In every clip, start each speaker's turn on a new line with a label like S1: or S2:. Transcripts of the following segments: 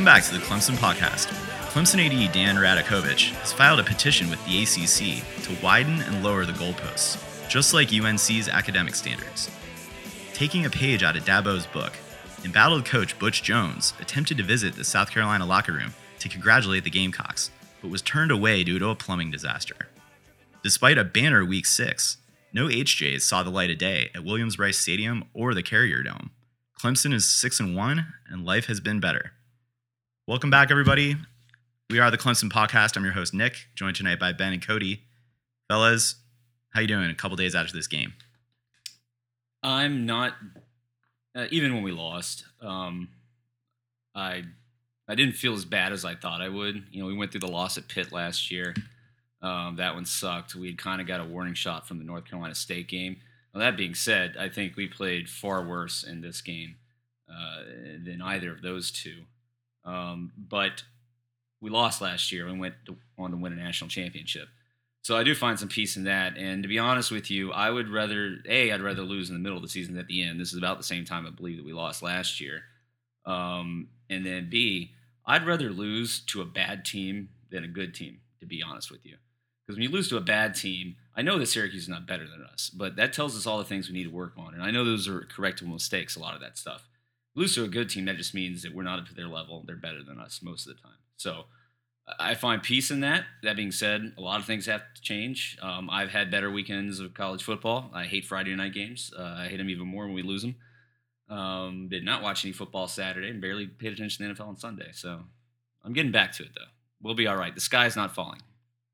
S1: Welcome back to the Clemson Podcast. Clemson AD Dan Radakovich has filed a petition with the ACC to widen and lower the goalposts, just like UNC's academic standards. Taking a page out of Dabo's book, embattled coach Butch Jones attempted to visit the South Carolina locker room to congratulate the Gamecocks, but was turned away due to a plumbing disaster. Despite a banner week six, no HJs saw the light of day at Williams-Brice Stadium or the Carrier Dome. Clemson is 6 and 1 and life has been better. Welcome back everybody. We are the Clemson podcast. I'm your host Nick, joined tonight by Ben and Cody. Fellas, how you doing a couple days after this game?
S2: I'm not. Uh, even when we lost, um, I I didn't feel as bad as I thought I would. You know, we went through the loss at Pitt last year. Um, that one sucked. We had kind of got a warning shot from the North Carolina State game. Well, that being said, I think we played far worse in this game uh, than either of those two. Um, but we lost last year and went to, on to win a national championship. So I do find some peace in that. And to be honest with you, I would rather a I'd rather lose in the middle of the season than at the end. This is about the same time I believe that we lost last year. Um, and then b I'd rather lose to a bad team than a good team. To be honest with you, because when you lose to a bad team, I know that Syracuse is not better than us, but that tells us all the things we need to work on. And I know those are correctable mistakes. A lot of that stuff. Lose to a good team, that just means that we're not up to their level. They're better than us most of the time. So I find peace in that. That being said, a lot of things have to change. Um, I've had better weekends of college football. I hate Friday night games. Uh, I hate them even more when we lose them. Um, did not watch any football Saturday and barely paid attention to the NFL on Sunday. So I'm getting back to it though. We'll be all right. The sky's not falling.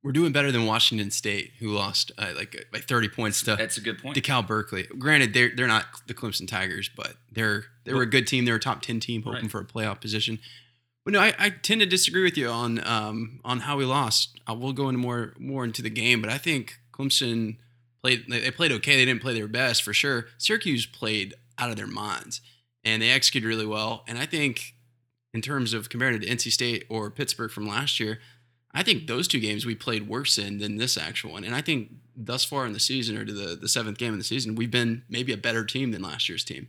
S3: We're doing better than Washington State, who lost uh, like by 30 points to
S2: That's a good point.
S3: to Cal Berkeley. Granted, they're they're not the Clemson Tigers, but they're they were a good team. They're a top 10 team, hoping
S2: Right.
S3: for a playoff position. But no, I, I tend to disagree with you on um, on how we lost. I will go into more more into the game, but I think Clemson played. They they played okay. They didn't play their best for sure. Syracuse played out of their minds, and they executed really well. And I think, in terms of comparing it to NC State or Pittsburgh from last year, I think those two games we played worse in than this actual one. And I think thus far in the season, or to the the seventh game of the season, we've been maybe a better team than last year's team.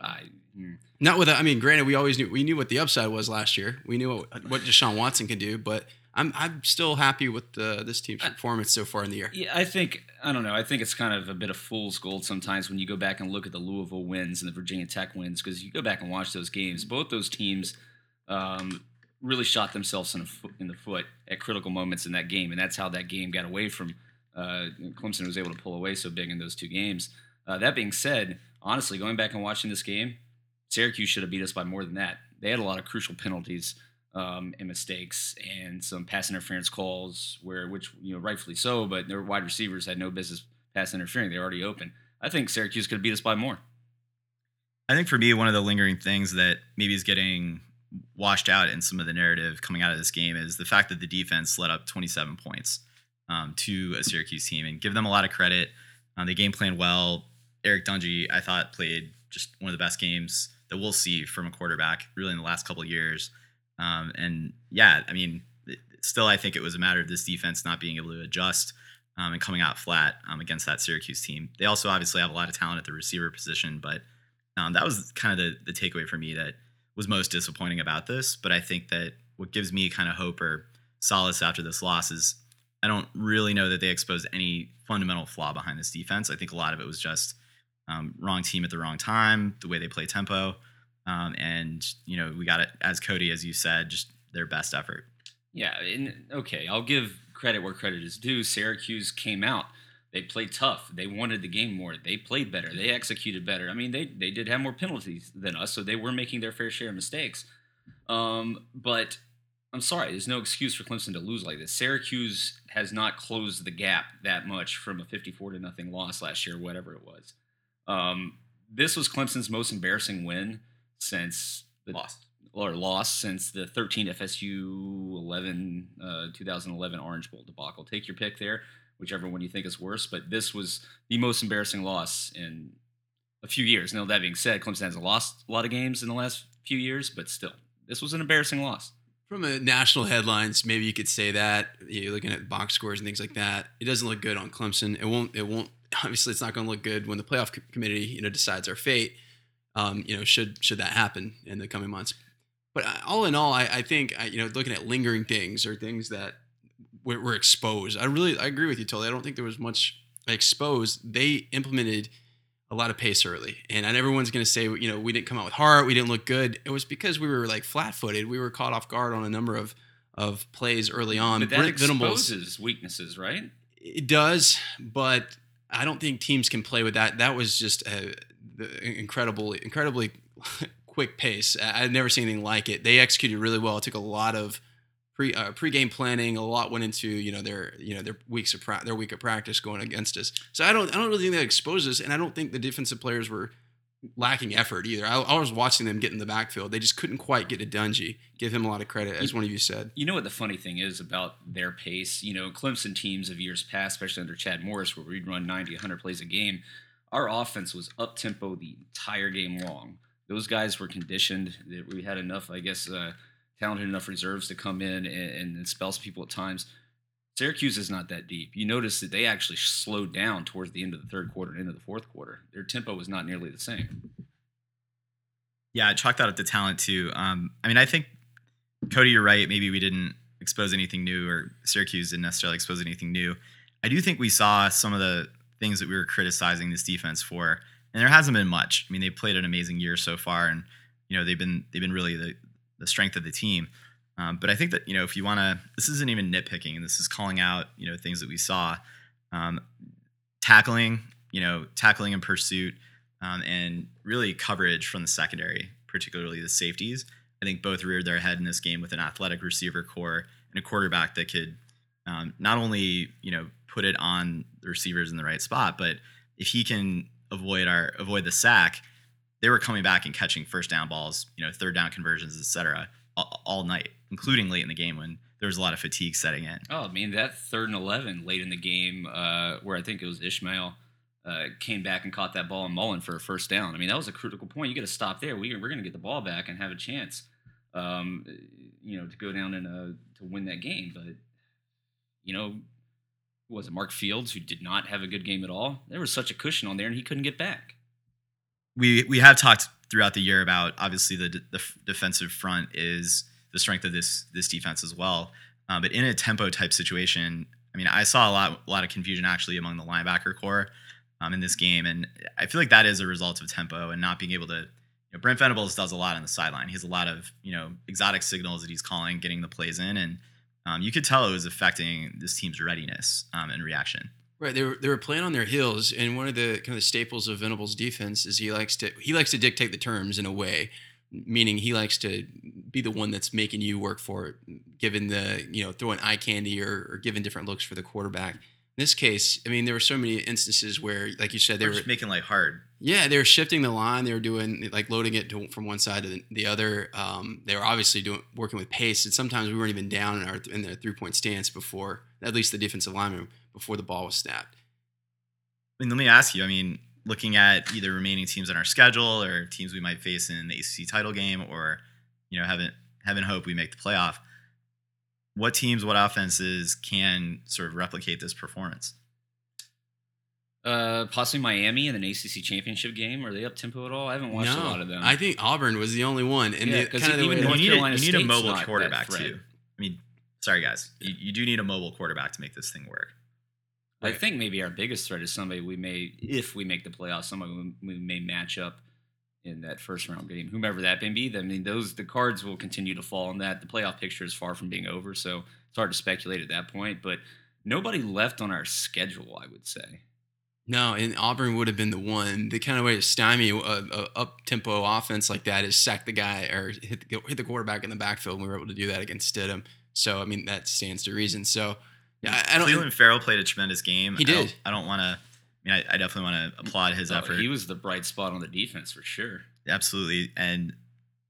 S2: I, mm,
S3: Not with, I mean, granted, we always knew we knew what the upside was last year. We knew what, what Deshaun Watson could do, but I'm I'm still happy with the, this team's performance so far in the year.
S2: yeah, I think I don't know. I think it's kind of a bit of fool's gold sometimes when you go back and look at the Louisville wins and the Virginia Tech wins because you go back and watch those games. Both those teams um, really shot themselves in, the foot, in the foot at critical moments in that game, and that's how that game got away from uh, Clemson was able to pull away so big in those two games. Uh, that being said, honestly, going back and watching this game, Syracuse should have beat us by more than that. They had a lot of crucial penalties um, and mistakes, and some pass interference calls where, which you know, rightfully so, but their wide receivers had no business pass interfering. They were already open. I think Syracuse could have beat us by more.
S1: I think for me, one of the lingering things that maybe is getting washed out in some of the narrative coming out of this game is the fact that the defense let up 27 points um, to a Syracuse team and give them a lot of credit. Um, they game planned well. Eric Dungey, I thought, played just one of the best games that we'll see from a quarterback really in the last couple of years. Um, and yeah, I mean, still, I think it was a matter of this defense not being able to adjust um, and coming out flat um, against that Syracuse team. They also obviously have a lot of talent at the receiver position, but um, that was kind of the, the takeaway for me that was most disappointing about this. But I think that what gives me kind of hope or solace after this loss is I don't really know that they exposed any fundamental flaw behind this defense. I think a lot of it was just um, wrong team at the wrong time, the way they play tempo. Um, and, you know, we got it, as Cody, as you said, just their best effort.
S2: Yeah, and okay, I'll give credit where credit is due. Syracuse came out. They played tough. They wanted the game more. They played better. They executed better. I mean, they they did have more penalties than us, so they were making their fair share of mistakes. Um, but I'm sorry, there's no excuse for Clemson to lose like this. Syracuse has not closed the gap that much from a 54 to nothing loss last year, whatever it was. Um, this was Clemson's most embarrassing win since the
S1: Lost.
S2: or loss since the 13 FSU 11 uh, 2011 Orange Bowl debacle. Take your pick there, whichever one you think is worse. But this was the most embarrassing loss in a few years. Now that being said, Clemson has lost a lot of games in the last few years, but still, this was an embarrassing loss.
S3: From a national headlines, maybe you could say that you're looking at box scores and things like that. It doesn't look good on Clemson. It won't. It won't. Obviously, it's not going to look good when the playoff committee, you know, decides our fate. Um, you know, should should that happen in the coming months. But all in all, I, I think I, you know, looking at lingering things or things that were, were exposed. I really, I agree with you, totally. I don't think there was much exposed. They implemented a lot of pace early, and everyone's going to say, you know, we didn't come out with heart, we didn't look good. It was because we were like flat-footed. We were caught off guard on a number of of plays early on.
S2: but that
S3: Brent Venables-
S2: exposes weaknesses, right?
S3: it does, but I don't think teams can play with that. That was just a incredible, incredibly quick pace. I've never seen anything like it. They executed really well. It took a lot of pre uh, pre-game planning. A lot went into you know their you know their weeks of pra- their week of practice going against us. So I don't I don't really think that exposes, and I don't think the defensive players were lacking effort either. I, I was watching them get in the backfield. They just couldn't quite get to Dungey. Give him a lot of credit, as one of you said.
S2: You know what the funny thing is about their pace? You know, Clemson teams of years past, especially under Chad Morris, where we'd run 90, 100 plays a game, our offense was up tempo the entire game long. Those guys were conditioned. that We had enough, I guess, uh, talented enough reserves to come in and, and spell some people at times. Syracuse is not that deep. You notice that they actually slowed down towards the end of the third quarter and into the fourth quarter. Their tempo was not nearly the same.
S1: Yeah, I chalk that up to talent too. Um, I mean, I think Cody, you're right. Maybe we didn't expose anything new, or Syracuse didn't necessarily expose anything new. I do think we saw some of the things that we were criticizing this defense for, and there hasn't been much. I mean, they played an amazing year so far, and you know they've been they've been really the the strength of the team. Um, but I think that you know if you want to, this isn't even nitpicking, and this is calling out you know things that we saw, um, tackling, you know, tackling and pursuit, um, and really coverage from the secondary, particularly the safeties. I think both reared their head in this game with an athletic receiver corps and a quarterback that could um, not only you know put it on the receivers in the right spot, but if he can avoid our avoid the sack, they were coming back and catching first down balls, you know, third down conversions, etc., all, all night, including late in the game when there was a lot of fatigue setting in.
S2: Oh, I mean that third and eleven late in the game, uh, where I think it was Ishmael uh, came back and caught that ball in Mullen for a first down. I mean that was a critical point. You got to stop there. We, we're going to get the ball back and have a chance, um, you know, to go down and uh, to win that game. But you know, was it Mark Fields who did not have a good game at all? There was such a cushion on there, and he couldn't get back.
S1: We we have talked throughout the year about obviously the, the defensive front is the strength of this this defense as well. Uh, but in a tempo type situation, I mean, I saw a lot a lot of confusion actually among the linebacker corps um, in this game, and I feel like that is a result of tempo and not being able to. You know, Brent Venables does a lot on the sideline. He has a lot of you know exotic signals that he's calling, getting the plays in, and um, you could tell it was affecting this team's readiness um, and reaction.
S3: Right, they were they were playing on their heels, and one of the kind of the staples of Venables' defense is he likes to he likes to dictate the terms in a way, meaning he likes to be the one that's making you work for it, given the you know throwing eye candy or, or giving different looks for the quarterback. In this case, I mean, there were so many instances where, like you said, they were
S1: just making life hard.
S3: yeah, they were shifting the line. They were doing like loading it to, from one side to the, the other. Um, they were obviously doing working with pace, and sometimes we weren't even down in our in the three point stance before at least the defensive lineman before the ball was snapped.
S1: I mean, let me ask you. I mean, looking at either remaining teams on our schedule or teams we might face in the ACC title game, or you know, heaven heaven hope we make the playoff. What teams, what offenses can sort of replicate this performance?
S2: Uh, possibly Miami in an ACC championship game. Are they up tempo at all? I haven't watched a lot of them.
S3: I think Auburn was the only one, and
S2: Yeah,
S3: the,
S2: 'cause
S3: kind of the
S2: even
S3: way
S2: North
S1: you need, a,
S2: Carolina
S1: you need a mobile quarterback too. I mean, sorry guys, you, you do need a mobile quarterback to make this thing work.
S2: I think maybe our biggest threat is somebody we may, if we make the playoffs, somebody we we may match up in that first round game, whomever that may be. I mean, those the cards will continue to fall on that. The playoff picture is far from being over, so it's hard to speculate at that point. But nobody left on our schedule, I would say.
S3: No, and Auburn would have been the one. The kind of way to stymie a, a up tempo offense like that is sack the guy or hit the, hit the quarterback in the backfield. And we were able to do that against Stidham. So I mean that stands to reason. So yeah, I, I don't.
S1: Clelin Ferrell played a tremendous game.
S3: He
S1: I don't-
S3: did.
S1: I don't want to. I mean, I, I definitely want to applaud his
S2: Oh,
S1: effort.
S2: He was the bright spot on the defense for sure.
S1: Absolutely. And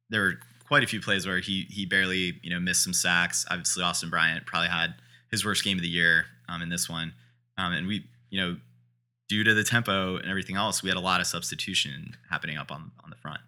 S1: there were quite a few plays where he he barely, you know, missed some sacks. Obviously, Austin Bryant probably had his worst game of the year um, in this one. Um, and we, you know, due to the tempo and everything else, we had a lot of substitution happening up on on the front.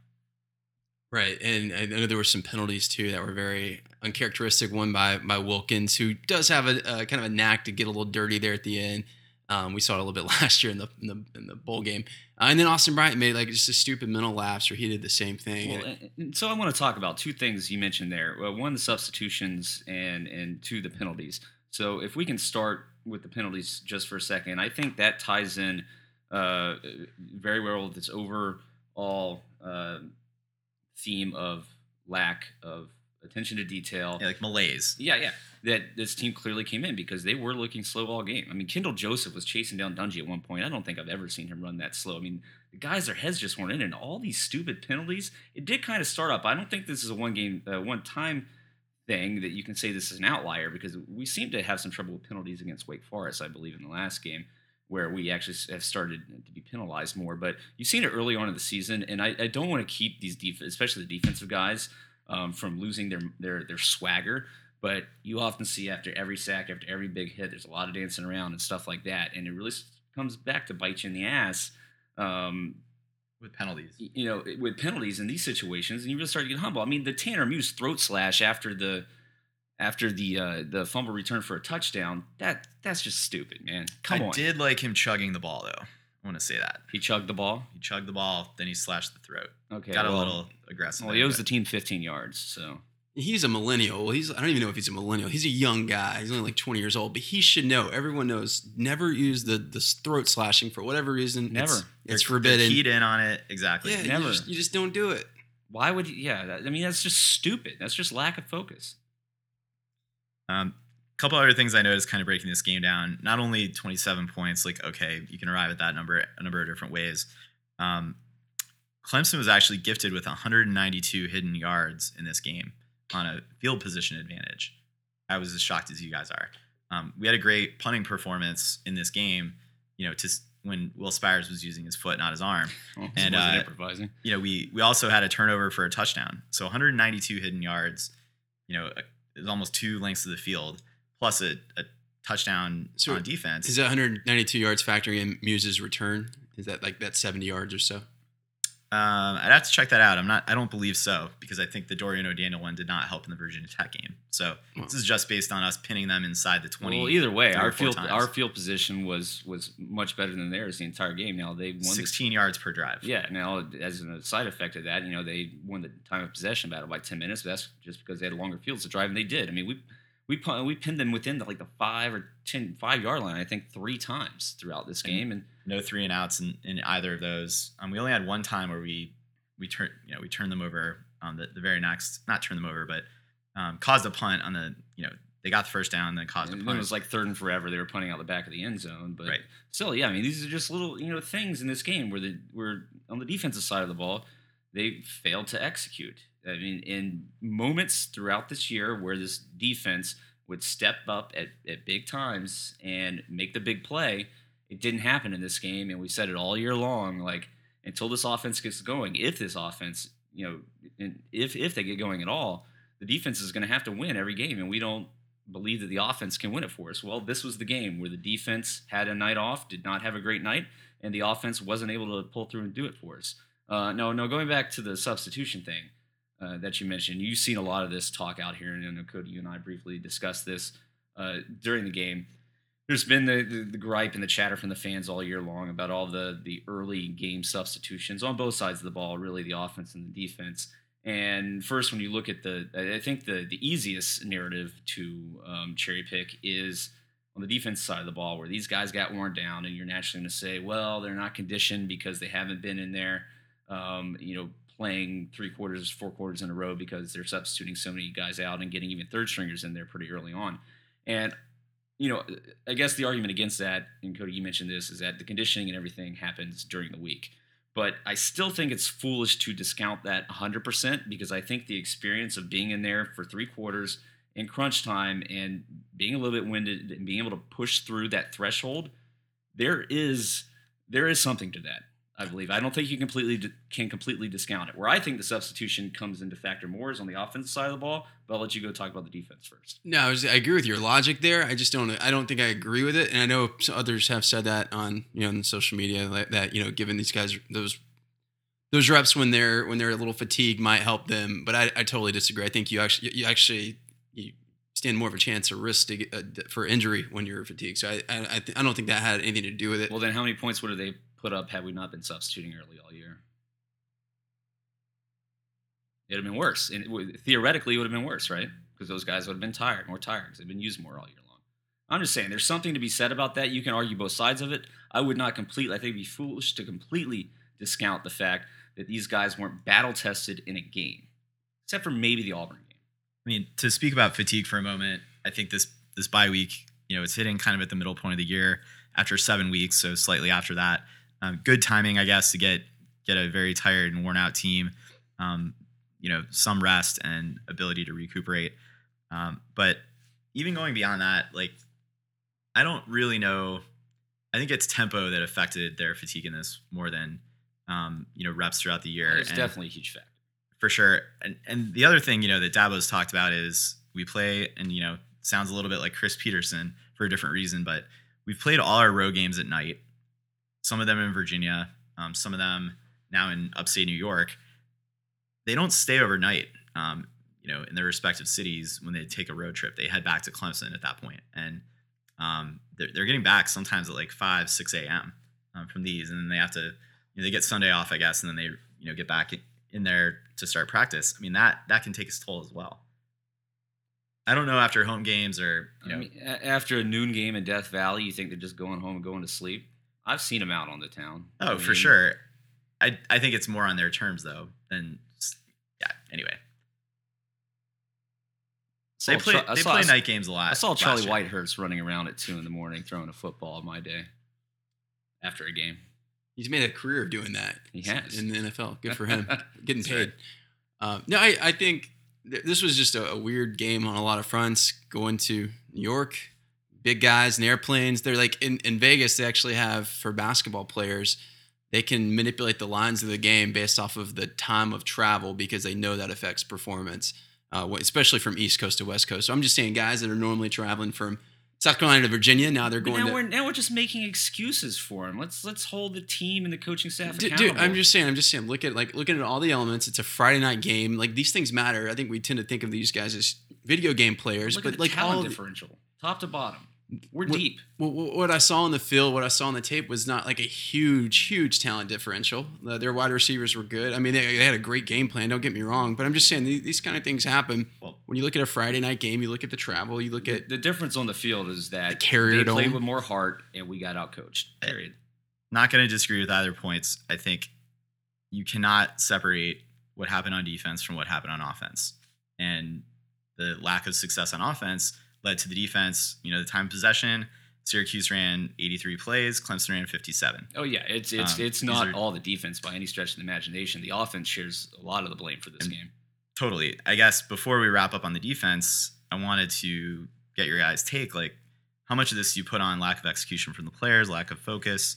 S3: Right, and I know there were some penalties too that were very uncharacteristic. One by by Wilkins, who does have a, a kind of a knack to get a little dirty there at the end. Um, we saw it a little bit last year in the in the, in the bowl game, uh, and then Austin Bryant made like just a stupid mental lapse where he did the same thing.
S2: Well,
S3: and-
S2: and so I want to talk about two things you mentioned there. Well, one, the substitutions, and and two, the penalties. So if we can start with the penalties just for a second, I think that ties in uh, very well with this overall uh, theme of lack of attention to detail.
S1: Yeah, like malaise.
S2: Yeah, yeah. That this team clearly came in because they were looking slow all game. I mean, Kendall Joseph was chasing down Dungey at one point. I don't think I've ever seen him run that slow. I mean, the guys, their heads just weren't in, and all these stupid penalties. It did kind of start up. I don't think this is a one game, uh, one time thing that you can say this is an outlier because we seem to have some trouble with penalties against Wake Forest. I believe in the last game where we actually have started to be penalized more. But you've seen it early on in the season, and I, I don't want to keep these, def- especially the defensive guys, um, from losing their their their swagger. But you often see after every sack, after every big hit, there's a lot of dancing around and stuff like that, and it really comes back to bite you in the ass. Um,
S1: with penalties.
S2: you know, with penalties in these situations, and you really start to get humble. I mean, the Tanner Muse throat slash after the after the uh, the fumble return for a touchdown, that that's just stupid, man. Come
S1: I
S2: on,
S1: did like him chugging the ball though. I want to say that
S2: he chugged the ball.
S1: he chugged the ball, then he slashed the throat.
S2: Okay,
S1: Got
S2: well,
S1: a little aggressive.
S2: Well,
S1: there,
S2: he owes the team 15 yards, so
S3: He's a millennial. Well, he's I don't even know if he's a millennial. He's a young guy. He's only like 20 years old, but he should know. Everyone knows. Never use the the throat slashing for whatever reason.
S2: Never.
S3: It's,
S1: They're-
S3: it's
S1: they're
S3: forbidden.
S1: keyed in on it exactly.
S3: yeah,
S2: Never.
S3: You just, you just don't do it.
S2: why would you? Yeah, that, I mean that's just stupid. That's just lack of focus.
S1: Um, a couple other things I noticed kind of breaking this game down. Not only 27 points, like okay, you can arrive at that number a number of different ways. Um, Clemson was actually gifted with 192 hidden yards in this game on a field position advantage. I was as shocked as you guys are. Um, we had a great punting performance in this game. You know, to when Will Spiers was using his foot, not his arm.
S2: Well,
S1: And, uh,
S2: improvising.
S1: you know, we we also had a turnover for a touchdown. So 192 hidden yards, you know, is almost two lengths of the field, plus a, a touchdown
S3: So
S1: on defense.
S3: Is that 192 yards factoring in Muse's return? Is that like that 70 yards or so?
S1: Um, I'd have to check that out. I'm not. I don't believe so because I think the Dorian O'Daniel one did not help in the Virginia Tech game. So
S3: Well-
S1: this is just based on us pinning them inside the 20.
S2: Well, either way, our field
S1: times.
S2: our field position was was much better than theirs the entire game. Now they won. the-
S1: 16 yards per drive.
S2: yeah. Now, as a side effect of that, you know, they won the time of possession battle by 10 minutes. But that's just because they had longer fields to drive, and they did. I mean, we we we pinned them within the, like the five or ten five yard line. I think three times throughout this game, and
S1: No three and outs in, in either of those. Um, we only had one time where we we turned you know we turned them over on the, the very next not turn them over but um, caused a punt on the you know they got the first down and then caused a
S2: And then
S1: punt.
S2: it was like third and forever. They were punting out the back of the end zone, but
S1: Right.
S2: still, yeah. I mean, these are just little, you know, things in this game where the where on the defensive side of the ball, they failed to execute. I mean, in moments throughout this year where this defense would step up at, at big times and make the big play, it didn't happen in this game. And we said it all year long, like until this offense gets going, if this offense, you know, and if if they get going at all, the defense is going to have to win every game, and we don't believe that the offense can win it for us. Well, this was the game where the defense had a night off, did not have a great night, and the offense wasn't able to pull through and do it for us. Uh, no, no, going back to the substitution thing uh, that you mentioned, you've seen a lot of this talk out here, and I know Cody, you and I briefly discussed this uh, during the game. There's been the, the, the gripe and the chatter from the fans all year long about all the the early game substitutions on both sides of the ball, really the offense and the defense. And first, when you look at the, I think the the easiest narrative to um, cherry pick is on the defense side of the ball, where these guys got worn down, and you're naturally going to say, well, they're not conditioned because they haven't been in there um, you know, playing three quarters, four quarters in a row because they're substituting so many guys out and getting even third stringers in there pretty early on. And you know, I guess the argument against that, and Cody, you mentioned this, is that the conditioning and everything happens during the week. But I still think it's foolish to discount that 100% because I think the experience of being in there for three quarters in crunch time and being a little bit winded and being able to push through that threshold, there is there is something to that. I believe. I don't think you completely can completely discount it. Where I think the substitution comes into factor more is on the offensive side of the ball. But I'll let you go talk about the defense first.
S3: No, I, was, I agree with your logic there. I just don't. I don't think I agree with it. And I know others have said that on you know on social media that, that you know giving these guys those those reps when they're when they're a little fatigued might help them. But I, I totally disagree. I think you actually you actually you stand more of a chance of risk to get, uh, for injury when you're fatigued. So I I, I, th- I don't think that had anything to do with it.
S2: Well, then how many points would they put up had we not been substituting early all year. It'd have been worse. And theoretically, it would have been worse, right? Because those guys would have been tired, more tired, because they've been used more all year long. I'm just saying, there's something to be said about that. You can argue both sides of it. I would not completely, I think it'd be foolish to completely discount the fact that these guys weren't battle tested in a game, except for maybe the Auburn game.
S1: I mean, to speak about fatigue for a moment, I think this this bye week, you know, it's hitting kind of at the middle point of the year after seven weeks, so slightly after that. Um, good timing, I guess, to get get a very tired and worn out team. Um, you know, some rest and ability to recuperate. Um, but even going beyond that, like I don't really know. I think it's tempo that affected their fatigue in this more than um, you know reps throughout the year.
S2: It's definitely a huge factor
S1: for sure. And and the other thing you know that Dabo's talked about is we play and you know sounds a little bit like Chris Petersen for a different reason, but we've played all our road games at night some of them in Virginia, um, some of them now in upstate New York. They don't stay overnight, um, you know, in their respective cities when they take a road trip. They head back to Clemson at that point, and um, they're, they're getting back sometimes at like five, six a.m. Um, from these, and then they have to, you know, they get Sunday off, I guess, and then they, you know, get back in there to start practice. I mean, that that can take its toll as well. I don't know after home games or you know I mean,
S2: after a noon game in Death Valley, you think they're just going home and going to sleep. I've seen them out on the town.
S1: Oh, I mean, for sure. I I think it's more on their terms though than yeah. Anyway, they play they saw, play night games a lot.
S2: I saw Charlie Whitehurst running around at two in the morning throwing a football my day after a game.
S3: He's made a career of doing that.
S2: He has
S3: in the NFL. Good for him, getting paid. Right. Um, no, I, I think th- this was just a, a, weird game on a lot of fronts. Going to New York, big guys and airplanes. They're like in, in Vegas, they actually have for basketball players, they can manipulate the lines of the game based off of the time of travel because they know that affects performance, uh, especially from East Coast to West Coast. So I'm just saying, guys that are normally traveling from South Carolina to Virginia. Now they're going.
S2: Now,
S3: to,
S2: we're, now we're just making excuses for them. Let's let's hold the team and the coaching staff accountable. Dude,
S3: I'm just saying. I'm just saying. Look at like looking at all the elements. It's a Friday night game. Like these things matter. I think we tend to think of these guys as video game players,
S2: look
S3: but like
S2: all differential, top to bottom. We're
S3: what,
S2: deep.
S3: What, what, I saw on the field, what I saw on the tape was not like a huge, huge talent differential. Uh, their wide receivers were good. I mean, they, they, had a great game plan. Don't get me wrong, but I'm just saying these, these kind of things happen. Well, when you look at a Friday night game, you look at the travel, you look at
S2: the difference on the field is that
S3: the carrier
S2: they played with more heart, and we got out coached. Period.
S1: Not going to disagree with either points. I think you cannot separate what happened on defense from what happened on offense, and the lack of success on offense led to the defense. You know, the time possession. Syracuse ran 83 plays. Clemson ran 57.
S2: Oh yeah, it's it's um, it's not are, all the defense by any stretch of the imagination. The offense shares a lot of the blame for this game.
S1: Totally. I guess before we wrap up on the defense, I wanted to get your guys' take. Like, how much of this you put on lack of execution from the players, lack of focus,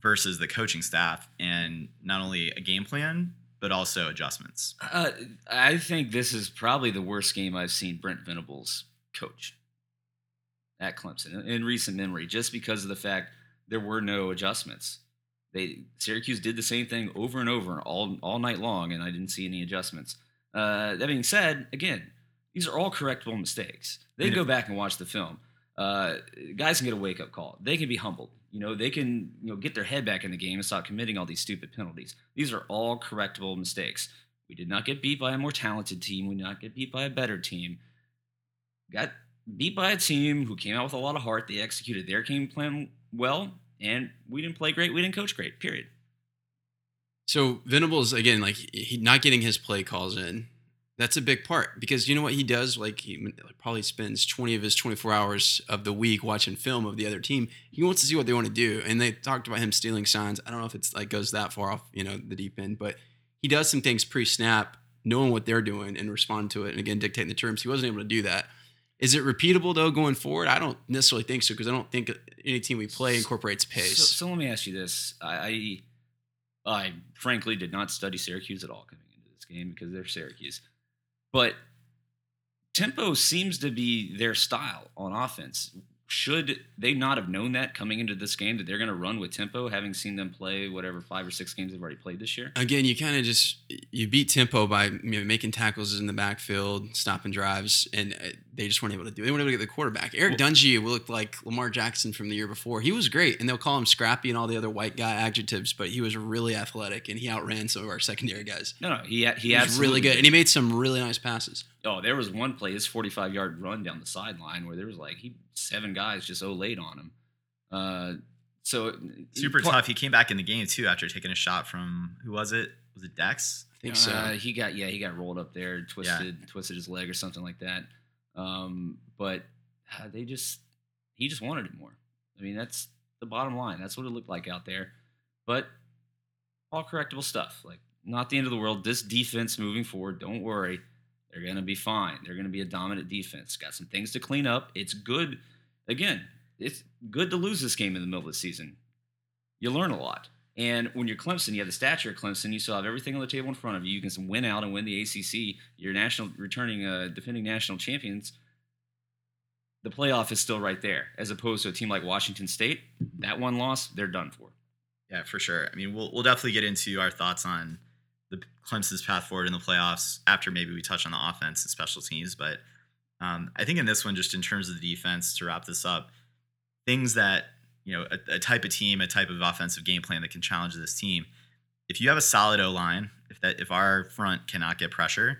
S1: versus the coaching staff, and not only a game plan, but also adjustments?
S2: Uh, I think this is probably the worst game I've seen Brent Venables coach at Clemson in recent memory, just because of the fact there were no adjustments. They Syracuse did the same thing over and over all all night long, and I didn't see any adjustments. Uh, that being said, again, these are all correctable mistakes. They go back and watch the film. Uh, guys can get a wake up call. They can be humbled. You know, they can you know get their head back in the game and stop committing all these stupid penalties. These are all correctable mistakes. We did not get beat by a more talented team. We did not get beat by a better team. Got beat by a team who came out with a lot of heart. They executed their game plan well, and we didn't play great. We didn't coach great. Period.
S3: So Venables again, like he not getting his play calls in. That's a big part because you know what he does. Like he probably spends twenty of his twenty-four hours of the week watching film of the other team. He wants to see what they want to do, and they talked about him stealing signs. I don't know if it's like goes that far off, you know, the deep end, but he does some things pre-snap, knowing what they're doing and respond to it, and again dictating the terms. He wasn't able to do that. Is it repeatable though going forward? I don't necessarily think so because I don't think uh, any team we play incorporates pace.
S2: So, so let me ask you this: I, I, I frankly did not study Syracuse at all coming into this game because they're Syracuse, but tempo seems to be their style on offense. Should they not have known that coming into this game that they're going to run with tempo having seen them play whatever five or six games they've already played this year?
S3: Again you kind of just you beat tempo by you know, making tackles in the backfield stopping drives and uh, they just weren't able to do it they weren't able to get the quarterback eric well, dungey looked like lamar jackson from the year before he was great and they'll call him scrappy and all the other white guy adjectives but he was really athletic and he outran some of our secondary guys
S2: no no he, he,
S3: he was really good and he made some really nice passes
S2: oh there was one play his 45 yard run down the sideline where there was like he seven guys just oh late on him. Uh, so
S1: super tough. He came back in the game too after taking a shot from who was it? Was it Dex?
S2: I think so. Uh, he got yeah, he got rolled up there, twisted yeah. twisted his leg or something like that. Um, but uh, they just he just wanted it more. I mean, that's the bottom line. That's what it looked like out there. But all correctable stuff. Like not the end of the world. This defense moving forward, don't worry. They're going to be fine. They're going to be a dominant defense. Got some things to clean up. It's good. Again, it's good to lose this game in the middle of the season. You learn a lot. And when you're Clemson, you have the stature of Clemson. You still have everything on the table in front of you. You can win out and win the ACC. You're national, returning, uh, defending national champions. The playoff is still right there, as opposed to a team like Washington State. That one loss, they're done for.
S1: Yeah, for sure. I mean, we'll we'll definitely get into our thoughts on the Clemson's path forward in the playoffs after maybe we touch on the offense and special teams. But um, I think in this one, just in terms of the defense, to wrap this up, things that you know, a, a, type of team, a type of offensive game plan that can challenge this team. If you have a solid O line, if that if our front cannot get pressure,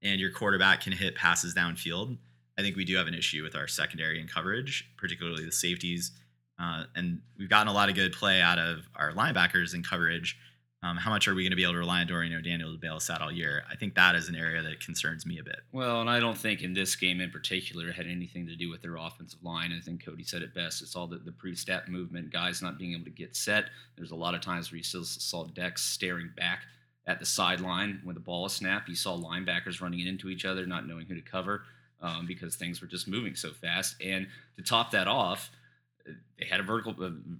S1: and your quarterback can hit passes downfield, I think we do have an issue with our secondary and coverage, particularly the safeties. Uh, and we've gotten a lot of good play out of our linebackers in coverage um, how much are we going to be able to rely on Dorian O'Daniel to bail us out all year? I think that is an area that concerns me a bit.
S2: Well, and I don't think in this game in particular it had anything to do with their offensive line. I think Cody said it best. It's all the, the pre-step movement, guys not being able to get set. There's a lot of times where you still saw Dex staring back at the sideline when the ball is snapped. You saw linebackers running into each other, not knowing who to cover um, because things were just moving so fast. And to top that off, they had a vertical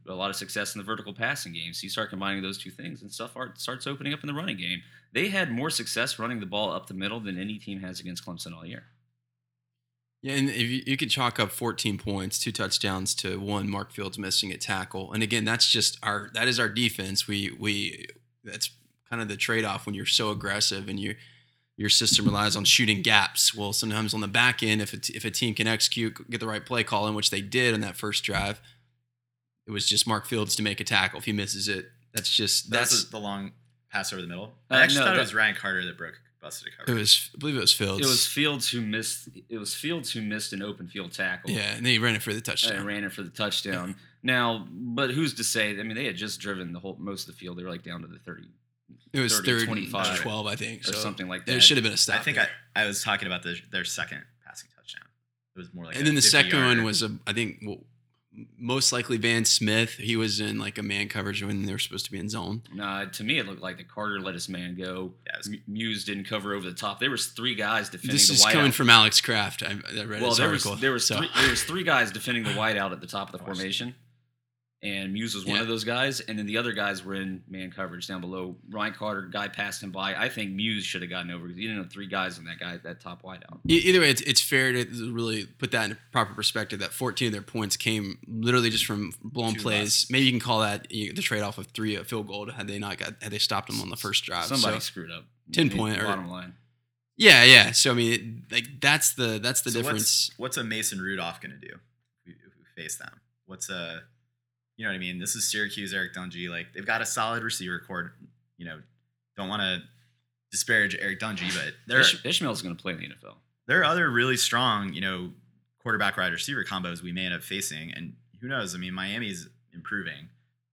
S2: a, lot of success in the vertical passing game. So you start combining those two things, and stuff starts opening up in the running game. They had more success running the ball up the middle than any team has against Clemson all year.
S3: Yeah, and if you, you could chalk up 14 points, two touchdowns to one. Mark Fields missing a tackle, and again, that's just our that is our defense. We we that's kind of the trade off when you're so aggressive and you your system relies on shooting gaps. Well, sometimes on the back end, if a, if a team can execute, get the right play call in, which they did in that first drive, it was just Mark Fields to make a tackle. If he misses it, that's just
S1: that's,
S3: that's
S1: the long pass over the middle. Uh, I actually no, thought that, it was Ryan Carter that broke busted a cover.
S3: It was, I believe it was Fields.
S2: It was Fields who missed. It was Fields who missed an open field tackle.
S3: Yeah, and then he ran it for the touchdown.
S2: And ran it for the touchdown. Now, but who's to say? I mean, they had just driven the whole most of the field. They were like down to the thirty
S3: it was 30, 25, uh, 12, I think,
S2: or so something like that.
S3: There should have been a stop.
S1: I think I, I was talking about the, their second passing touchdown. It was more like,
S3: and then the second one was a, I think, well, most likely Van Smith. He was in like a man coverage when they were supposed to be in zone.
S2: Nah, to me it looked like the Carter let his man go. Yeah, Muse didn't cover over the top. There was three guys defending.
S3: This
S2: is
S3: coming from Alex Kraft. I, I read
S2: well,
S3: his
S2: there
S3: article.
S2: Was, there was so. three, there was three guys defending the wideout at the top of the formation and Muse was one yeah. of those guys, and then the other guys were in man coverage down below. Ryan Carter, guy passed him by. I think Muse should have gotten over because you didn't have three guys in that guy that top wideout.
S3: Either way, it's, it's fair to really put that in proper perspective. That 14 of their points came literally just from blown Two plays. Maybe you can call that the trade off of three a field goal had they not got had they stopped them on the first drive.
S2: Somebody so, screwed up.
S3: Ten point or,
S2: bottom line.
S3: Yeah, yeah. So I mean, like that's the that's the so difference.
S1: What's, what's, a Mason Rudolph going to do if we face them? What's a you know what I mean? This is Syracuse, Eric Dungey. Like they've got a solid receiver corps. You know, don't want to disparage Eric Dungey, but
S2: there Ish- Ishmael's going to play in the NFL.
S1: There are other really strong, you know, quarterback wide receiver combos we may end up facing, and who knows? I mean, Miami's improving.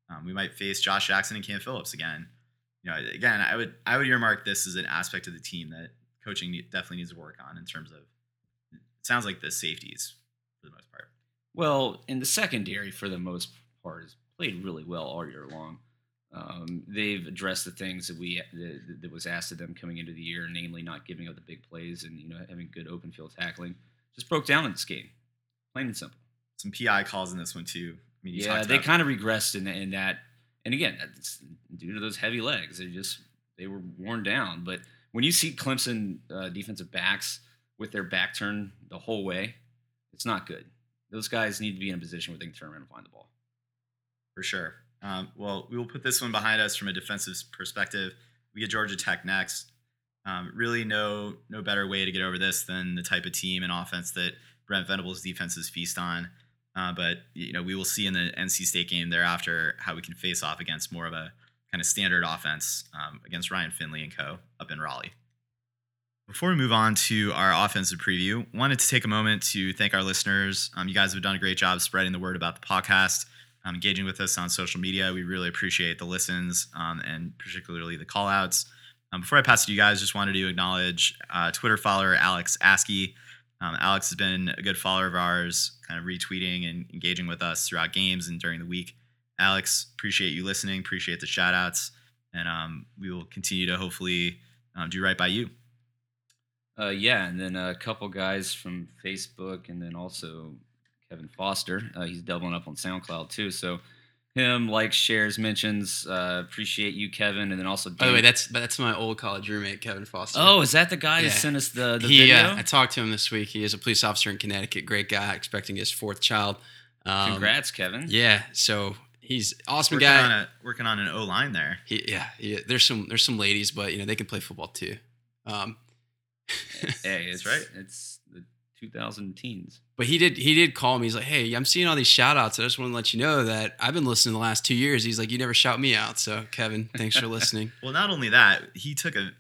S1: Um, we might face Josh Jackson and Cam Phillips again. you know, again, I would I would earmark this as an aspect of the team that coaching definitely needs to work on in terms of. It sounds like the safeties for the most part.
S2: Well, in the secondary, for the most part, has played really well all year long. Um, they've addressed the things that we that, that was asked of them coming into the year, namely not giving up the big plays and you know having good open field tackling. Just broke down in this game, plain and simple.
S1: Some PI calls in this one too. I mean,
S2: Yeah, they kind of regressed in, in that. And again, due to those heavy legs. They just they were worn down. But when you see Clemson uh, defensive backs with their back turned the whole way, it's not good. Those guys need to be in a position where they can turn around and find the ball.
S1: For sure. Um, well, we will put this one behind us from a defensive perspective. We get Georgia Tech next. Um, really, no no better way to get over this than the type of team and offense that Brent Venables' defenses feast on. Uh, but you know, we will see in the NC State game thereafter how we can face off against more of a kind of standard offense um, against Ryan Finley and co. up in Raleigh. Before we move on to our offensive preview, wanted to take a moment to thank our listeners. Um, you guys have done a great job spreading the word about the podcast, um, engaging with us on social media. We really appreciate the listens um, and particularly the call outs. Um, before I pass it to you guys, just wanted to acknowledge uh, Twitter follower Alex Askey. Um, Alex has been a good follower of ours, kind of retweeting and engaging with us throughout games and during the week. Alex, appreciate you listening, appreciate the shout outs, and um, we will continue to hopefully um, do right by you.
S2: Uh, yeah, and then a couple guys from Facebook, and then also Kevin Foster. Uh, he's doubling up on SoundCloud too. So him likes, shares, mentions. Uh, appreciate you, Kevin, and then also.
S3: By the way, that's that's my old college roommate, Kevin Foster.
S2: oh, is that the guy
S3: Yeah.
S2: who sent us the the
S3: he,
S2: video?
S3: uh, I talked to him this week. He is a police officer in Connecticut. Great guy, expecting his fourth child. Um,
S2: Congrats, Kevin.
S3: Yeah, so he's awesome
S1: Working
S3: guy.
S1: on a working on an O line there.
S3: He, yeah, he, there's some there's some ladies, but you know they can play football too. Um,
S2: Hey, it's
S1: right.
S2: It's the 2000 teens.
S3: But he did he did call me. He's like, hey, I'm seeing all these shout outs. I just want to let you know that I've been listening the last two years. He's like, you never shout me out. So Kevin, thanks for listening.
S1: Well, not only that, he took a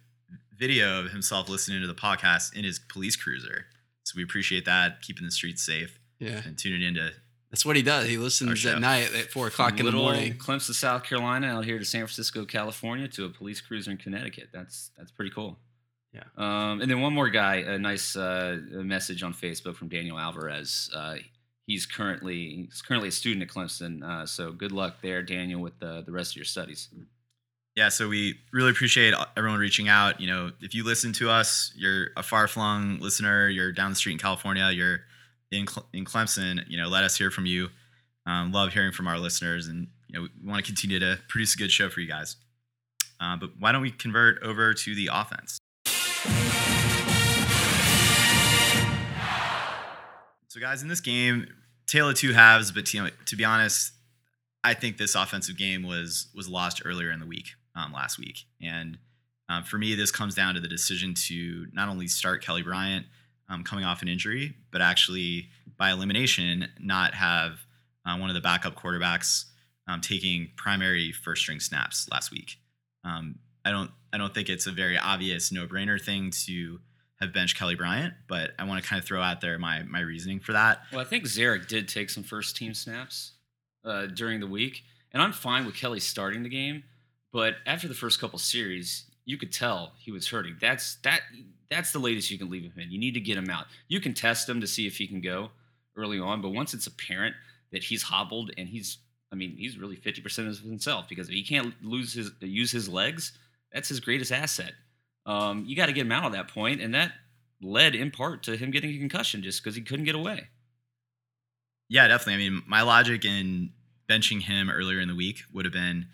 S1: video of himself listening to the podcast in his police cruiser. So we appreciate that, keeping the streets safe
S3: Yeah,
S1: and tuning into.
S3: that's what he does. He listens at night at four o'clock in the
S2: Little
S3: morning.
S2: Clemson, South Carolina, out here to San Francisco, California, to a police cruiser in Connecticut. That's that's pretty cool.
S3: Yeah.
S2: Um, and then one more guy, a nice uh, message on Facebook from Daniel Alvarez. Uh, he's currently he's currently a student at Clemson. Uh, so good luck there, Daniel, with the the rest of your studies.
S1: Yeah, so we really appreciate everyone reaching out. You know, if you listen to us, you're a far flung listener, you're down the street in California, you're in, Cle- in Clemson, you know, let us hear from you. Um, love hearing from our listeners, and you know, we want to continue to produce a good show for you guys. Uh, but why don't we convert over to the offense? So, guys, in this game, tale of two halves. But you know, to be honest, I think this offensive game was was lost earlier in the week, um, last week, and um, for me, this comes down to the decision to not only start Kelly Bryant um, coming off an injury, but actually by elimination not have uh, one of the backup quarterbacks um, taking primary first string snaps last week. Um, I don't I don't think it's a very obvious no brainer thing to have benched Kelly Bryant, but I want to kind of throw out there my my reasoning for that.
S2: Well, I think Zerrick did take some first team snaps uh, during the week, and I'm fine with Kelly starting the game. But after the first couple series, you could tell he was hurting. That's that. That's the latest you can leave him in. You need to get him out. You can test him to see if he can go early on, but once it's apparent that he's hobbled and he's, I mean, he's really 50% of himself because if he can't lose his use his legs, that's his greatest asset. Um, you got to get him out at that point, and that led in part to him getting a concussion just because he couldn't get away.
S1: Yeah, definitely. I mean, my logic in benching him earlier in the week would have been,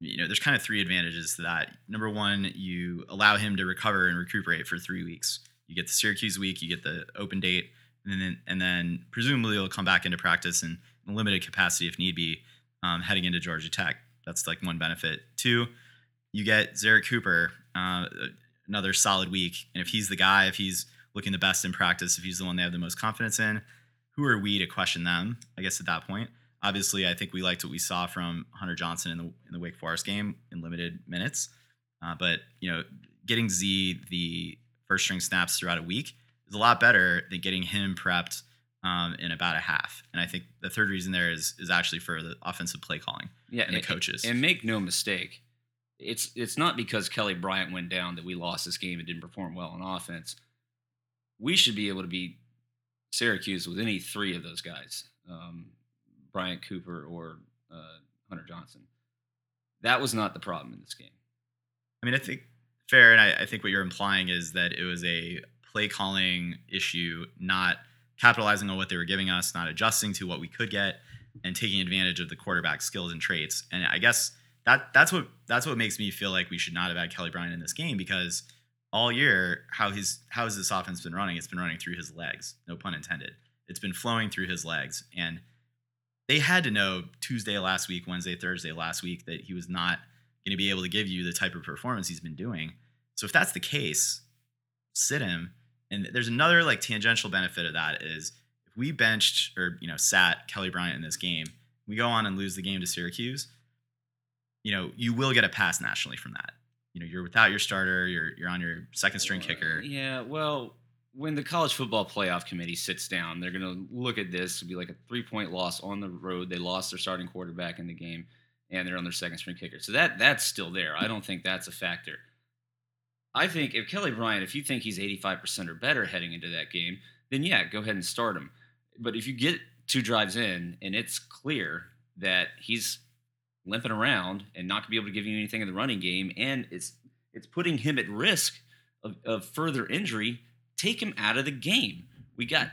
S1: you know, there's kind of three advantages to that. Number one, you allow him to recover and recuperate for three weeks. You get the Syracuse week, you get the open date, and then and then presumably he'll come back into practice in a limited capacity if need be, um, heading into Georgia Tech. That's like one benefit. Two, you get Zarek Cooper, uh, another solid week, and if he's the guy, if he's looking the best in practice, if he's the one they have the most confidence in, who are we to question them? I guess at that point, obviously, I think we liked what we saw from Hunter Johnson in the in the Wake Forest game in limited minutes. Uh, but you know, getting Z the first string snaps throughout a week is a lot better than getting him prepped um, in about a half. And I think the third reason there is is actually for the offensive play calling
S2: Yeah,
S1: and the coaches.
S2: And make no mistake, it's it's not because Kelly Bryant went down that we lost this game and didn't perform well on offense. We should be able to beat Syracuse with any three of those guys, um, Bryant Cooper or uh, Hunter Johnson. That was not the problem in this game.
S1: I mean, I think fair, and I, I think what you're implying is that it was a play calling issue, not capitalizing on what they were giving us, not adjusting to what we could get, and taking advantage of the quarterback skills and traits. And I guess that that's what that's what makes me feel like we should not have had Kelly Bryant in this game because all year how his how has this offense been running? It's been running through his legs, no pun intended. It's been flowing through his legs, and they had to know Tuesday last week, Wednesday, Thursday last week that he was not going to be able to give you the type of performance he's been doing. So if that's the case, sit him. And there's another like tangential benefit of that is if we benched or you know sat Kelly Bryant in this game, we go on and lose the game to Syracuse. You know, you will get a pass nationally from that. You know, you're without your starter, you're you're on your second string uh, kicker.
S2: Yeah, well, when the college football playoff committee sits down, they're going to look at this. It'll be like a three point loss on the road. They lost their starting quarterback in the game, and they're on their second string kicker. So that that's still there. I don't think that's a factor. I think if Kelly Bryant, if you think he's 85% or better heading into that game, then yeah, go ahead and start him. But if you get two drives in and it's clear that he's limping around and not going to be able to give you anything in the running game, and it's it's putting him at risk of, of further injury, take him out of the game. We got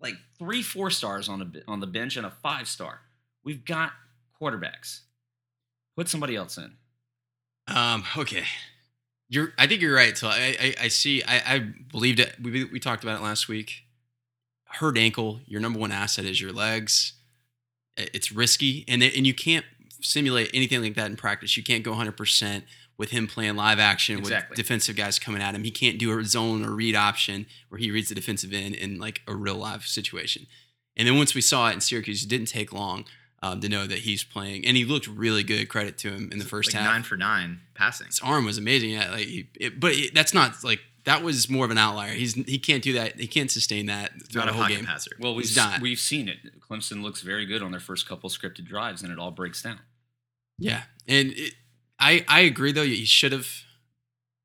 S2: like three four stars on the on the bench and a five star. We've got quarterbacks. Put somebody else in.
S3: Um, okay. You're I think you're right. So I I, I see I, I believed it. We we talked about it last week. Hurt ankle, your number one asset is your legs. It's risky and and you can't simulate anything like that in practice. You can't go 100% with him playing live action
S2: Exactly.
S3: with defensive guys coming at him. He can't do a zone or read option where he reads the defensive end in like a real live situation. And then once we saw it in Syracuse, it didn't take long um, to know that he's playing, and he looked really good. Credit to him in the first
S1: like
S3: half.
S1: nine for nine passing.
S3: His arm was amazing. Yeah, like, he, it, but it, that's not like that was more of an outlier. He's he can't do that. He can't sustain that throughout
S1: Not
S3: a
S1: a
S3: whole game.
S1: passer.
S2: Well, we've
S3: He's not.
S2: we've seen it. Clemson looks very good on their first couple scripted drives, and it all breaks down.
S3: Yeah, and it, I I agree though. You should have.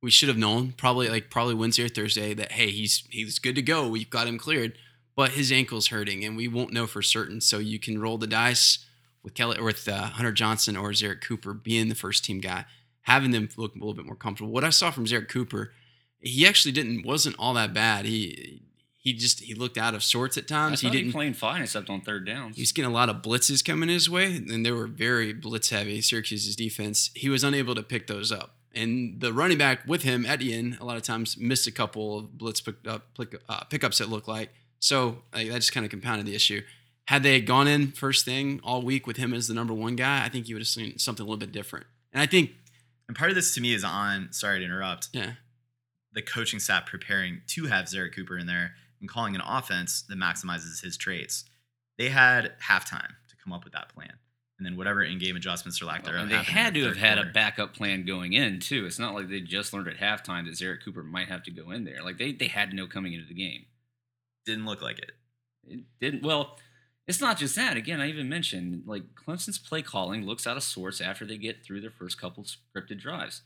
S3: We should have known probably like probably Wednesday or Thursday that hey he's he's good to go. We've got him cleared, but his ankle's hurting, and we won't know for certain. So you can roll the dice with Kelly or with uh, Hunter Johnson or Zerrick Cooper being the first team guy, having them look a little bit more comfortable. What I saw from Zerrick Cooper, he actually didn't wasn't all that bad. He he just he looked out of sorts at times. He
S2: he
S3: didn't
S2: playing fine except on third downs.
S3: he was getting a lot of blitzes coming his way, and they were very blitz heavy. Syracuse's defense, he was unable to pick those up. And the running back with him, Etienne, a lot of times missed a couple of blitz pick up, pick, uh, pickups. It looked like so like, that just kind of compounded the issue. Had they gone in first thing all week with him as the number one guy, I think you would have seen something a little bit different. And I think,
S1: And part of this to me is on, sorry to interrupt,
S3: yeah,
S1: the coaching staff preparing to have Zerrick Cooper in there and calling an offense that maximizes his traits. They had halftime to come up with that plan. And then whatever in-game adjustments or lack thereof.
S2: and they had
S1: the
S2: to have had a backup plan going in too. It's not like they just learned at halftime that Zerrick Cooper might have to go in there. Like they they had to know coming into the game.
S1: Didn't look like it.
S2: It didn't. Well, it's not just that. Again, I even mentioned like Clemson's play calling looks out of sorts after they get through their first couple scripted drives.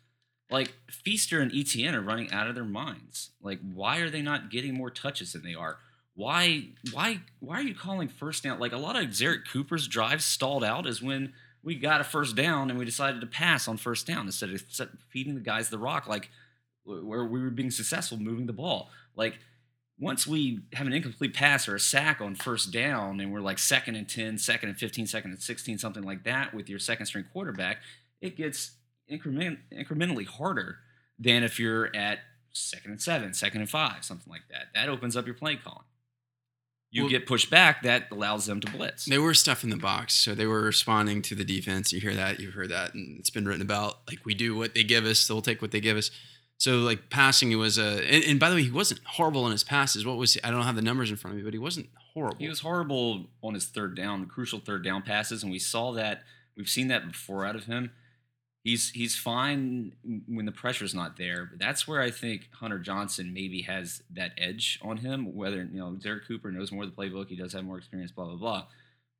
S2: Like Feaster and Etienne are running out of their minds. Like, why are they not getting more touches than they are? Why, why, why are you calling first down? Like a lot of Zerrick Cooper's drives stalled out is when we got a first down and we decided to pass on first down instead of feeding the guys the rock, like where we were being successful moving the ball. Like once we have an incomplete pass or a sack on first down and we're like second and 10, second and 15, second and 16, something like that with your second string quarterback, it gets increment, incrementally harder than if you're at second and seven, second and five, something like that. That opens up your play calling. You
S3: Well-
S2: get pushed back, that allows them to blitz.
S3: they were stuff in the box, so they were responding to the defense. You hear that, you've heard that, and it's been written about. Like we do what they give us, they'll take what they give us. So like passing, it was a. And, and by the way, he wasn't horrible in his passes. What was? I don't have the numbers in front of me, but he wasn't horrible.
S2: He was horrible on his third down, the crucial third down passes, and we saw that. We've seen that before out of him. He's he's fine when the pressure's not there. But that's where I think Hunter Johnson maybe has that edge on him. Whether you know Derek Cooper knows more of the playbook, he does have more experience, blah blah blah.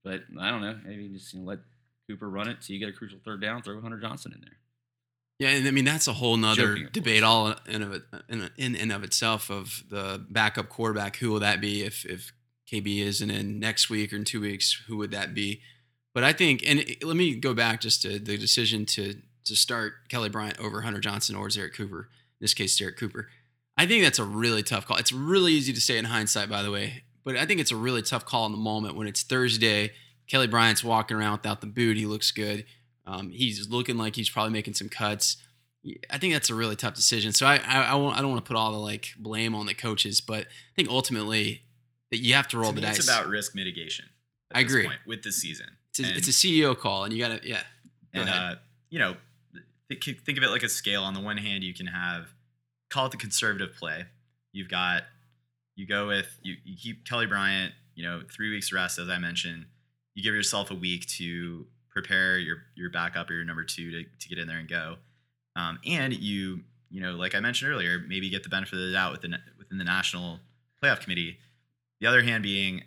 S2: But I don't know. Maybe just you know, let Cooper run it so you get a crucial third down. Throw Hunter Johnson in there.
S3: Yeah, and I mean that's a whole nother
S2: Joking,
S3: debate all in of in, in and of itself of the backup quarterback. Who will that be if if KB isn't in next week or in two weeks? Who would that be? But I think, and it- let me go back just to the decision to to start Kelly Bryant over Hunter Johnson or Derek Cooper. In this case, Derek Cooper. I think that's a really tough call. It's really easy to say in hindsight, by the way, but I think it's a really tough call in the moment when it's Thursday. Kelly Bryant's walking around without the boot. He looks good. Um, he's looking like he's probably making some cuts. I think that's a really tough decision. So I I, I, won't, I don't want to put all the like blame on the coaches, but I think ultimately that you have to roll
S1: To
S3: the
S1: me,
S3: dice.
S1: It's about risk mitigation. at
S3: I
S1: this
S3: agree.
S1: Point with the season.
S3: it's, a, it's a CEO call, and you got to yeah. Go
S1: and uh, you know, think, of it like a scale. On the one hand, you can have call it the conservative play. You've got you go with you, you keep Kelly Bryant. You know, three weeks rest, as I mentioned. You give yourself a week to prepare your your backup or your number two to, to get in there and go. Um, and you you know, like I mentioned earlier, maybe get the benefit of the doubt within within the national playoff committee. The other hand being,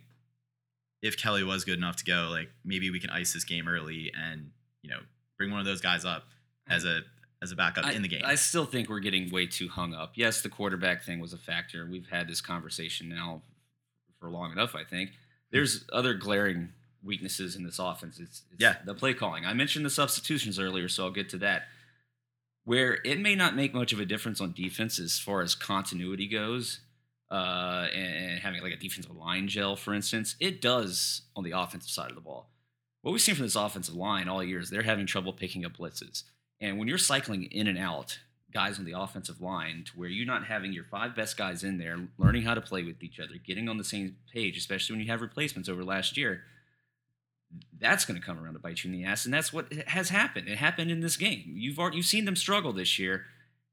S1: if Kelly was good enough to go, like maybe we can ice this game early and you know bring one of those guys up as a as a backup
S2: I,
S1: in the game.
S2: I still think we're getting way too hung up. Yes, the quarterback thing was a factor. We've had this conversation now for long enough. I think there's other glaring weaknesses in this offense. It's, it's
S1: Yeah.
S2: the play calling. I mentioned the substitutions earlier, so I'll get to that. Where it may not make much of a difference on defense as far as continuity goes, uh, and, and having like a defensive line gel, for instance, it does on the offensive side of the ball. What we've seen from this offensive line all year is they're having trouble picking up blitzes. And when you're cycling in and out guys on the offensive line to where you're not having your five best guys in there learning how to play with each other, getting on the same page, especially when you have replacements over last year, that's going to come around to bite you in the ass. And that's what has happened. It happened in this game. You've already, you've seen them struggle this year,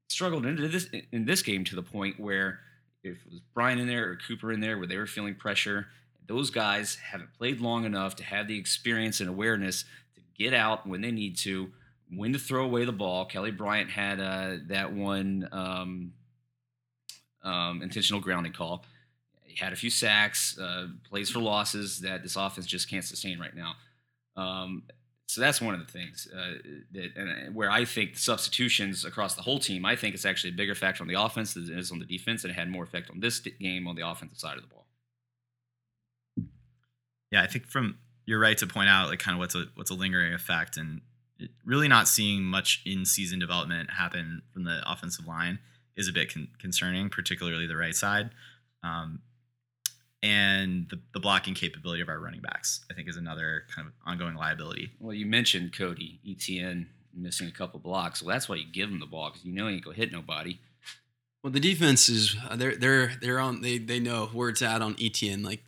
S2: struggled into this in this game to the point where if it was Brian in there or Cooper in there where they were feeling pressure, those guys haven't played long enough to have the experience and awareness to get out when they need to, when to throw away the ball. Kelly Bryant had uh, that one um, um, intentional grounding call. He had a few sacks, uh, plays for losses that this offense just can't sustain right now. Um, so that's one of the things uh, that and where I think the substitutions across the whole team. I think it's actually a bigger factor on the offense than it is on the defense, and it had more effect on this game on the offensive side of the ball.
S1: Yeah, I think from you're right to point out like kind of what's a what's a lingering effect and really not seeing much in season development happen from the offensive line is a bit con- concerning, particularly the right side. Um, and the, the blocking capability of our running backs, I think, is another kind of ongoing liability.
S2: Well, you mentioned Cody Etienne missing a couple blocks. Well, that's why you give him the ball because you know he ain't gonna hit nobody.
S3: Well, the defense is uh, they're they're they're on they they know where it's at on Etienne. Like,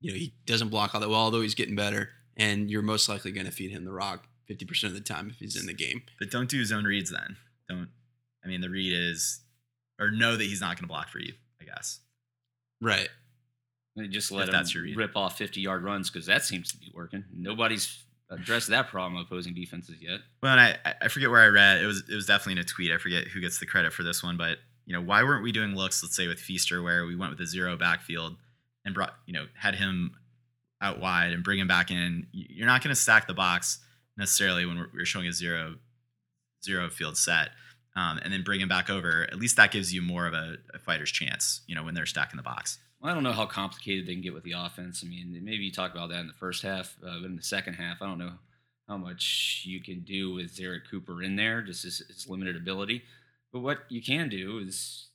S3: you know, he doesn't block all that well, although he's getting better, and you're most likely going to feed him the rock fifty percent of the time if he's in the game.
S1: But don't do zone reads then. Don't. I mean, the read is, or know that he's not going to block for you. I guess.
S3: Right.
S2: And just let
S1: If
S2: him
S1: that's your read.
S2: rip off 50 yard runs because that seems to be working. Nobody's addressed that problem of opposing defenses yet.
S1: Well, and I I forget where I read it was it was definitely in a tweet. I forget who gets the credit for this one, but you know why weren't we doing looks? Let's say with Feaster, where we went with a zero backfield and brought you know had him out wide and bring him back in. You're not going to stack the box necessarily when we're, we're showing a zero zero field set, um, and then bring him back over. At least that gives you more of a, a fighter's chance. You know when they're stacking the box.
S2: I don't know how complicated they can get with the offense. I mean, maybe you talk about that in the first half, uh, but in the second half, I don't know how much you can do with Zerrick Cooper in there, just his, his limited ability. But what you can do is,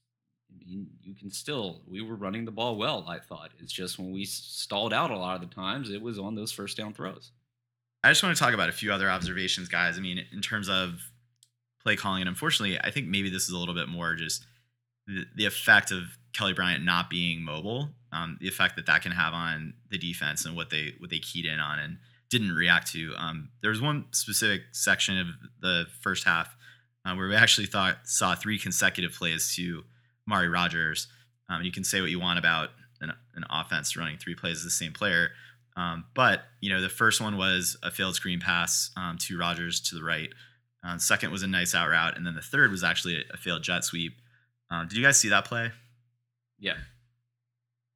S2: I mean, you can still. We were running the ball well. I thought it's just when we stalled out a lot of the times, it was on those first down throws.
S1: I just want to talk about a few other observations, guys. I mean, in terms of play calling, and unfortunately, I think maybe this is a little bit more just the, the effect of Kelly Bryant not being mobile, um, the effect that that can have on the defense and what they what they keyed in on and didn't react to. Um, there was one specific section of the first half uh, where we actually thought saw three consecutive plays to Mari Rogers. Um, you can say what you want about an, an offense running three plays to the same player. Um, but you know, the first one was a failed screen pass um, to Rogers to the right. Uh, second was a nice out route, and then the third was actually a, failed jet sweep. Um, did you guys see that play?
S2: Yeah.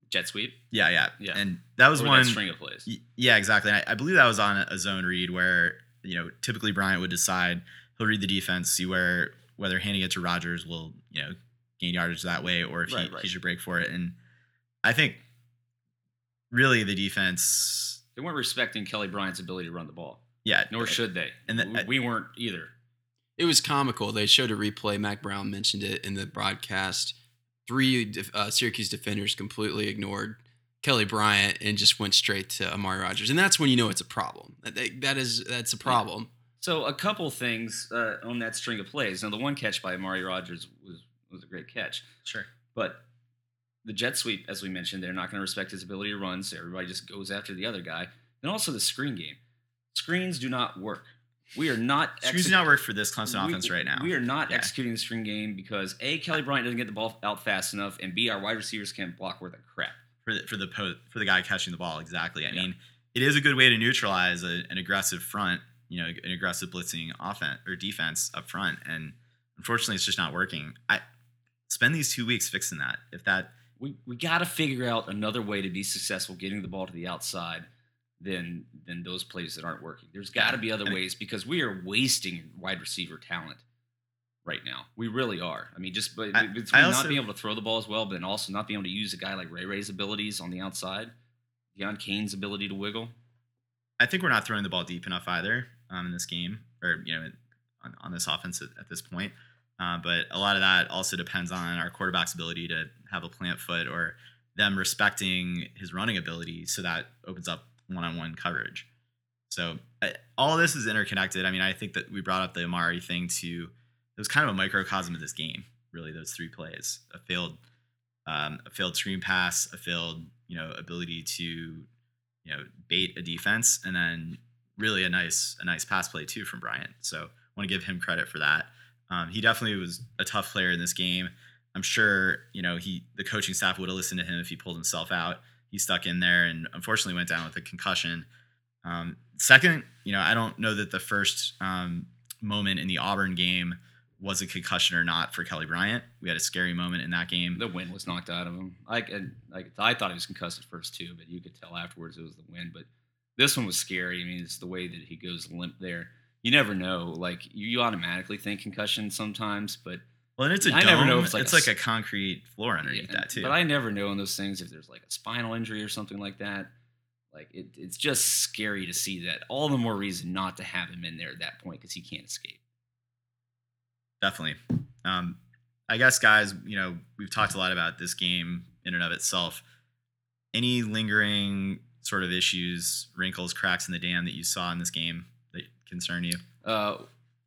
S2: Jet sweep.
S1: Yeah, yeah,
S2: Yeah.
S1: And that was
S2: Or
S1: one
S2: that string of plays.
S1: Y- Yeah, exactly. I, I believe that was on a, a zone read where you know typically Bryant would decide he'll read the defense, see where whether handing it to Rogers will you know gain yardage that way, or if
S2: Right,
S1: he,
S2: right.
S1: he should break for it. And I think really the defense,
S2: They weren't respecting Kelly Bryant's ability to run the ball,
S1: yeah,
S2: nor should they.
S1: And
S2: And
S1: that-
S2: we weren't either.
S3: It was comical. They showed a replay. Mack Brown mentioned it in the broadcast. Three uh, Syracuse defenders completely ignored Kelly Bryant and just went straight to Amari Rogers, and that's when you know it's a problem. That, that- that is that's a problem.
S2: So a couple things uh, on that string of plays. Now the one catch by Amari Rogers was was a great catch,
S1: sure.
S2: but the jet sweep, as we mentioned, they're not going to respect his ability to run, so everybody just goes after the other guy. And also the screen game. Screens do not work. We are not
S1: Screens do
S2: exec-
S1: not work for this constant
S2: we-
S1: offense right now.
S2: We are not
S1: Yeah.
S2: executing the screen game because a Kelly Bryant doesn't get the ball out fast enough, and b our wide receivers can't block worth a crap.
S1: for the for the po- for the guy catching the ball. Exactly. I
S2: Yeah.
S1: mean, it is a good way to neutralize a, an aggressive front, you know, an aggressive blitzing offense or defense up front. And unfortunately, it's just not working. I spend these two weeks fixing that. If that,
S2: We we got to figure out another way to be successful getting the ball to the outside than than those plays that aren't working. There's got to be other ways because we are wasting wide receiver talent right now. We really are. I mean, just but
S1: I-
S2: between
S1: I
S2: not being able to throw the ball as well, but then also not being able to use a guy like Ray Ray's abilities on the outside, Deon Cain's ability to wiggle.
S1: I think we're not throwing the ball deep enough either um, in this game, or you know, on, on this offense at, at this point. Uh, but a lot of that also depends on our quarterback's ability to have a plant foot or them respecting his running ability, so that opens up one-on-one coverage. So uh, all this is interconnected. I mean, I think that we brought up the Amari thing to it was kind of a microcosm of this game. Really, those three plays: a failed, um, a failed screen pass, a failed, you know, ability to you know bait a defense and then really a nice a nice pass play too from Bryant. So I want to give him credit for that. Um, he definitely was a tough player in this game. I'm sure you know he the coaching staff would have listened to him if he pulled himself out. He stuck in there and unfortunately went down with a concussion. Um, second, you know I don't know that the first um, moment in the Auburn game was a concussion or not for Kelly Bryant. We had a scary moment in that game.
S2: The wind was knocked out of him. I, I, I thought he was concussed at first too, but you could tell afterwards it was the wind. But this one was scary. I mean, it's the way that he goes limp there. You never know. Like you, automatically think concussion sometimes, but
S1: Well, and it's a
S2: I
S1: dome.
S2: never know if it's like a
S1: like a concrete floor underneath
S2: Yeah,
S1: that too.
S2: But I never know in those things if there's like a spinal injury or something like that. Like it, it's just scary to see that. All the more reason not to have him in there at that point because he can't escape.
S1: definitely. Um, I guess, guys, you know, we've talked a lot about this game in and of itself. Any lingering sort of issues, wrinkles, cracks in the dam that you saw in this game concern you?
S2: Uh,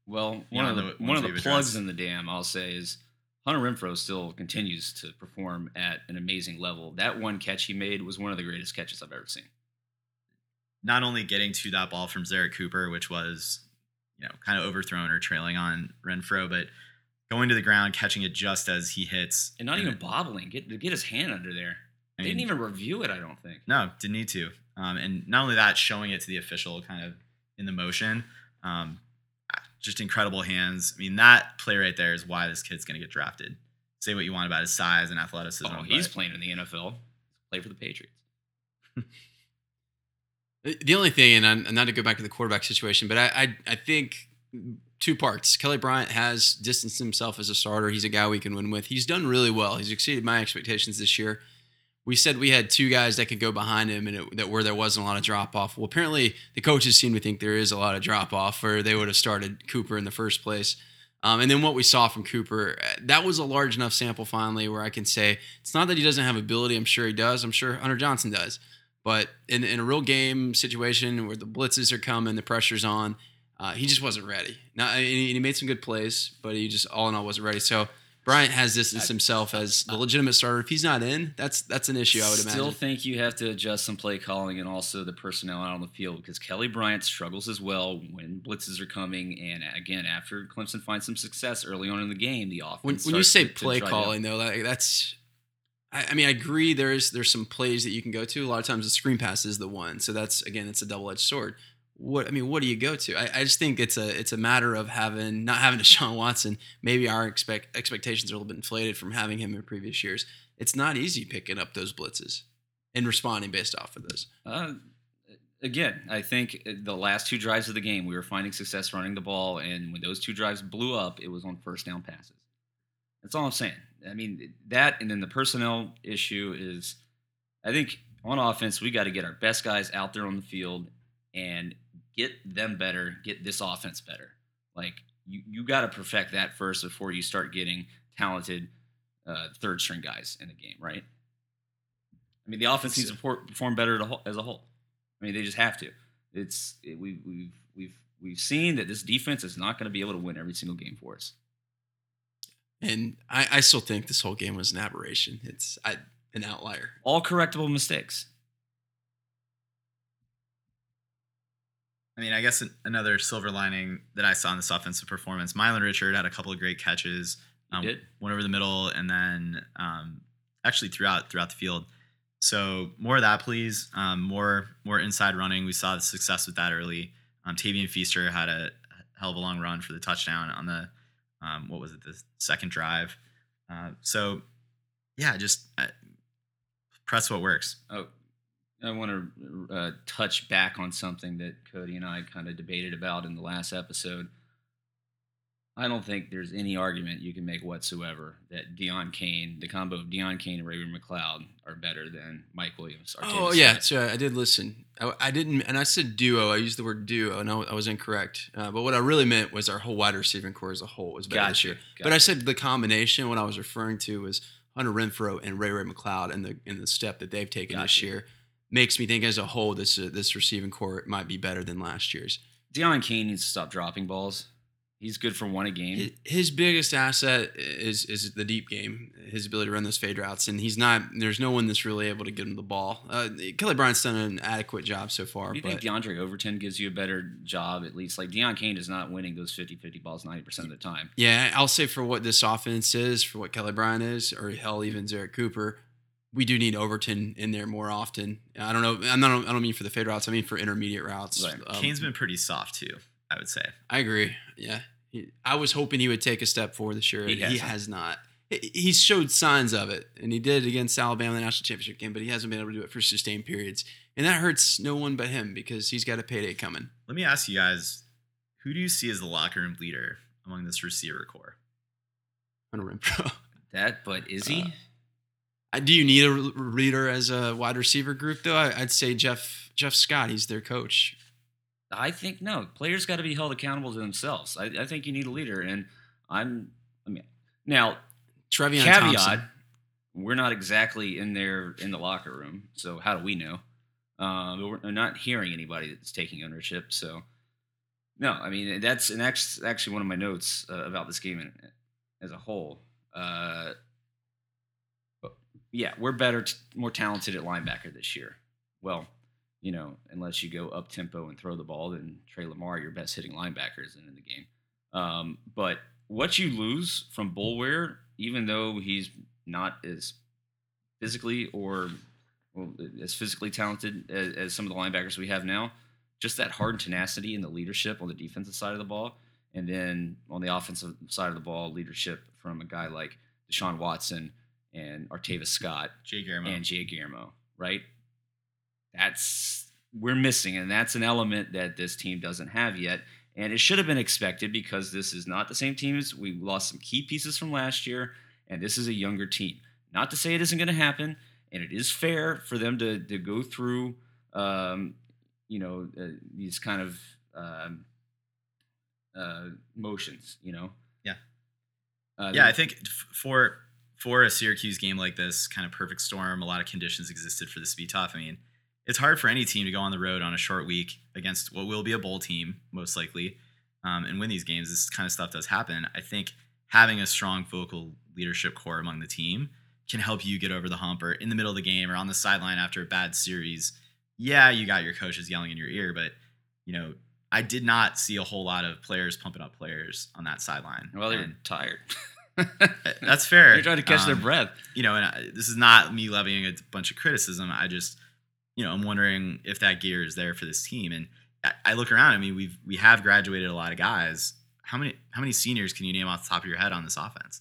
S2: well, one
S1: Yeah,
S2: of the, one of the plugs
S1: addressed.
S2: in the dam, I'll say, is Hunter Renfrow still continues to perform at an amazing level. That one catch he made was one of the greatest catches I've ever seen.
S1: Not only getting to that ball from Zerrick Cooper, which was, you know, kind of overthrown or trailing on Renfrow, but going to the ground, catching it just as he hits,
S2: And not even bobbling. Get get his hand under there.
S1: I
S2: They didn't even review it. I don't think.
S1: No, didn't need to. Um, and not only that, showing it to the official kind of in the motion. Um, just incredible hands. I mean, that play right there is why this kid's going to get drafted. Say what you want about his size and athleticism.
S2: Oh, he's
S1: but
S2: playing in the NFL. Play for the Patriots.
S3: The only thing, and I'm, not to go back to the quarterback situation, but I, I, I think two parts. Kelly Bryant has distanced himself as a starter. He's a guy we can win with. He's done really well. He's exceeded my expectations this year. We said we had two guys that could go behind him, and it, that where there wasn't a lot of drop off. Well, apparently the coaches seem to think there is a lot of drop off, or they would have started Cooper in the first place. Um, and then what we saw from Cooper, uh, that was a large enough sample finally where I can say it's not that he doesn't have ability. I'm sure he does. I'm sure Hunter Johnson does. But in, in a real game situation where the blitzes are coming, the pressure's on, uh, he just wasn't ready. Now, he made some good plays, but he just all in all wasn't ready. So Bryant has distanced himself as the legitimate starter. If he's not in, that's that's an issue. I would imagine.
S2: Still think you have to adjust some play calling and also the personnel out on the field because Kelly Bryant struggles as well when blitzes are coming. And again, after Clemson finds some success early on in the game, the offense.
S3: when, when you say
S2: to- to
S3: play
S2: up.
S3: calling though like, that's I, mean i agree there's there's some plays that you can go to a lot of times the screen pass is the one so that's again it's a double-edged sword what i mean what do you go to i, I just think it's a it's a matter of having not having Deshaun watson maybe our expect expectations are a little bit inflated from having him in previous years it's not easy picking up those blitzes and responding based off of those
S2: Uh, again, I think the last two drives of the game, we were finding success running the ball, and when those two drives blew up, it was on first down passes. That's all I'm saying. I mean that, and then the personnel issue is, I think on offense we got to get our best guys out there on the field and get them better, get this offense better. Like you, you got to perfect that first before you start getting talented uh, third string guys in the game, right? I mean, the offense needs to perform better as a whole. I mean, they just have to. It's it, we, we've we've we've seen that this defense is not going to be able to win every single game for us.
S3: And I, I still think this whole game was an aberration. It's I, an outlier.
S2: All correctable mistakes.
S1: I mean, I guess another silver lining that I saw in this offensive performance, Milan Richard had a couple of great catches.
S2: Um, did.
S1: Went over the middle and then um, actually throughout throughout the field. So more of that, please. Um, more more inside running. We saw the success with that early. Um, Tavien Feaster had a hell of a long run for the touchdown on the um, what was it the second drive. Uh, so yeah, just uh, press what works.
S2: Oh, I want to uh, touch back on something that Cody and I kind of debated about in the last episode. I don't think there's any argument you can make whatsoever that Deon Cain, the combo of Deon Cain and Ray McCloud, are better than Mike Williams.
S3: oh yeah, so I did listen. I, I, didn't, and I said duo. I used the word duo, and I, I was incorrect. Uh, but what I really meant was our whole wide receiving corps as a whole was better
S2: gotcha,
S3: this year.
S2: Gotcha.
S3: But I said the combination. What I was referring to was Hunter Renfrow and Ray Ray McCloud, and the in the step that they've taken
S2: gotcha.
S3: this year makes me think as a whole this uh, this receiving corps might be better than last year's.
S2: Deon Cain needs to stop dropping balls. He's good for one a game.
S3: His biggest asset is is the deep game, his ability to run those fade routes, and he's not. There's no one that's really able to get him the ball. Uh, Kelly Bryant's done an adequate job so far.
S2: Do you think Diondre Overton gives you a better job at least? Like Deon Cain is not winning those 50-50 balls 90% of the time.
S3: Yeah, I'll say for what this offense is, for what Kelly Bryant is, or hell, even Zerrick Cooper, we do need Overton in there more often. I don't know. I'm not. I don't mean for the fade routes. I mean for intermediate routes.
S1: Right. Um, Cain's been pretty soft too. I would say.
S3: I agree. Yeah. He, I was hoping he would take a step forward this year.
S2: He,
S3: he has not. He showed signs of it, and he did it against Alabama in the national championship game, but he hasn't been able to do it for sustained periods, and that hurts no one but him because he's got a payday coming.
S1: Let me ask you guys: Who do you see as the locker room leader among this receiver corps?
S3: Hunter Renfrow.
S2: That, but is he?
S3: Uh, do you need a leader as a wide receiver group though? I, would say Jeff Jeff Scott. He's their coach.
S2: I think no. Players got to be held accountable to themselves. I, I, think you need a leader, and I'm. I mean, now
S3: Trevion
S2: caveat:
S3: Thompson.
S2: we're not exactly in there in the locker room, so how do we know? Uh, we're not hearing anybody that's taking ownership. So, no, I mean that's and that's actually one of my notes uh, about this game as a whole. Uh, yeah, we're better, t- more talented at linebacker this year. Well, you know, unless you go up tempo and throw the ball, then Tre Lamar, your best hitting linebacker, isn't in the game. Um, but what you lose from Boulware, even though he's not as physically or well, as physically talented as, as, some of the linebackers we have now, just that hard tenacity and the leadership on the defensive side of the ball, and then on the offensive side of the ball, leadership from a guy like Deshaun Watson and Artavis Scott,
S1: Jay Guillermo,
S2: and Jay Guillermo, right? that's we're missing, and that's an element that this team doesn't have yet. And it should have been expected because this is not the same team as we lost some key pieces from last year, and this is a younger team. Not to say it isn't going to happen, and it is fair for them to to go through, um, you know, uh, these kind of um, uh, motions. You know.
S1: Yeah. Uh, yeah, I think for for a Syracuse game like this, kind of perfect storm, a lot of conditions existed for this to be tough. I mean, it's hard for any team to go on the road on a short week against what will be a bowl team, most likely, um, and win these games. This kind of stuff does happen. I think having a strong vocal leadership core among the team can help you get over the hump or in the middle of the game or on the sideline after a bad series. Yeah, you got your coaches yelling in your ear, but you know, I did not see a whole lot of players pumping up players on that sideline.
S2: Well, they're and, tired.
S1: that's fair.
S2: They're trying to catch um, their breath.
S1: You know, and I, this is not me levying a bunch of criticism. I just you know, I'm wondering if that gear is there for this team. And I, I look around. I mean, we've we have graduated a lot of guys. How many how many seniors can you name off the top of your head on this offense?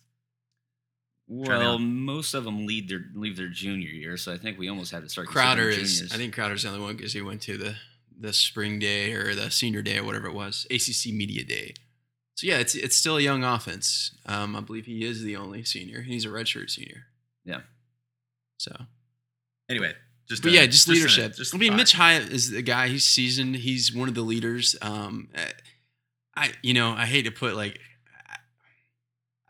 S2: Well, most of them lead their leave their junior year, so I think we almost had to start.
S3: Crowder is. I think Crowder's the only one because he went to the the spring day or the senior day or whatever it was, ACC media day. So yeah, it's it's still a young offense. Um, I believe he is the only senior. He's a redshirt senior.
S2: Yeah.
S3: So,
S1: Anyway, just
S3: but
S1: a-
S3: yeah, just
S1: a-
S3: leadership.
S1: just
S3: I
S1: a
S3: mean. Mitch Hyatt is the guy. He's seasoned. He's one of the leaders. Um, uh, I you know I hate to put like,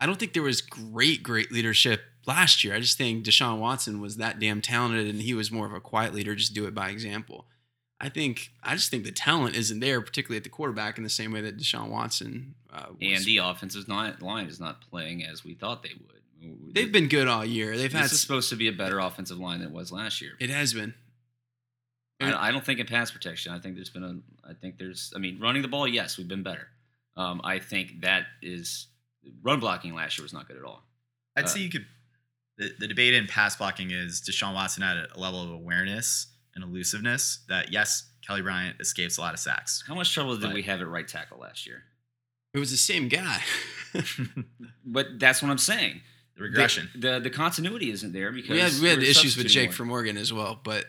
S3: I don't think there was great great leadership last year. I just think Deshaun Watson was that damn talented, and he was more of a quiet leader. Just do it by example. I think I just think the talent isn't there, particularly at the quarterback, in the same way that Deshaun Watson. Uh, was.
S2: And the offensive not, line is not playing as we thought they would.
S3: they've been good all year. They've
S2: This
S3: had
S2: is supposed to be a better offensive line than it was last year.
S3: it has been.
S2: I, I don't think in pass protection. I think there's been a. I think there's. I mean, running the ball. Yes, we've been better. Um, I think that is run blocking last year was not good at all.
S1: I'd
S2: uh,
S1: say you could. The, the debate in pass blocking is Deshaun Watson had a level of awareness and elusiveness that yes, Kelly Bryant escapes a lot of sacks.
S2: How much trouble did
S1: Right.
S2: we have at right tackle last year?
S3: It was the same guy.
S2: But that's what I'm saying.
S1: regression.
S2: The the, the continuity isn't there because
S3: we had we had issues with Jake
S2: more.
S3: for Morgan as well, but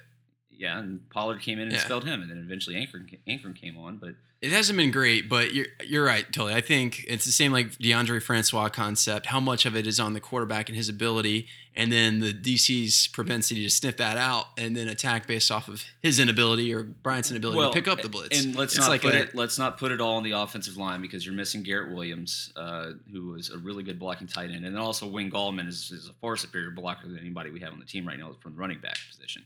S2: Yeah, and Pollard came in and
S3: Yeah.
S2: spelled him, and then eventually Anchrum, Anchrum came on. But
S3: It hasn't been great, but you're you're right, totally. I think it's the same like Deondre Francois concept. How much of it is on the quarterback and his ability, and then the DC's propensity to sniff that out and then attack based off of his inability or Bryant's inability to pick up the blitz.
S2: And let's
S3: It's
S2: not
S3: like
S2: put
S3: a-
S2: it. Let's not put it all on the offensive line because you're missing Garrett Williams, uh, who was a really good blocking tight end, and then also Wayne Gallman is, is a far superior blocker than anybody we have on the team right now from the running back position.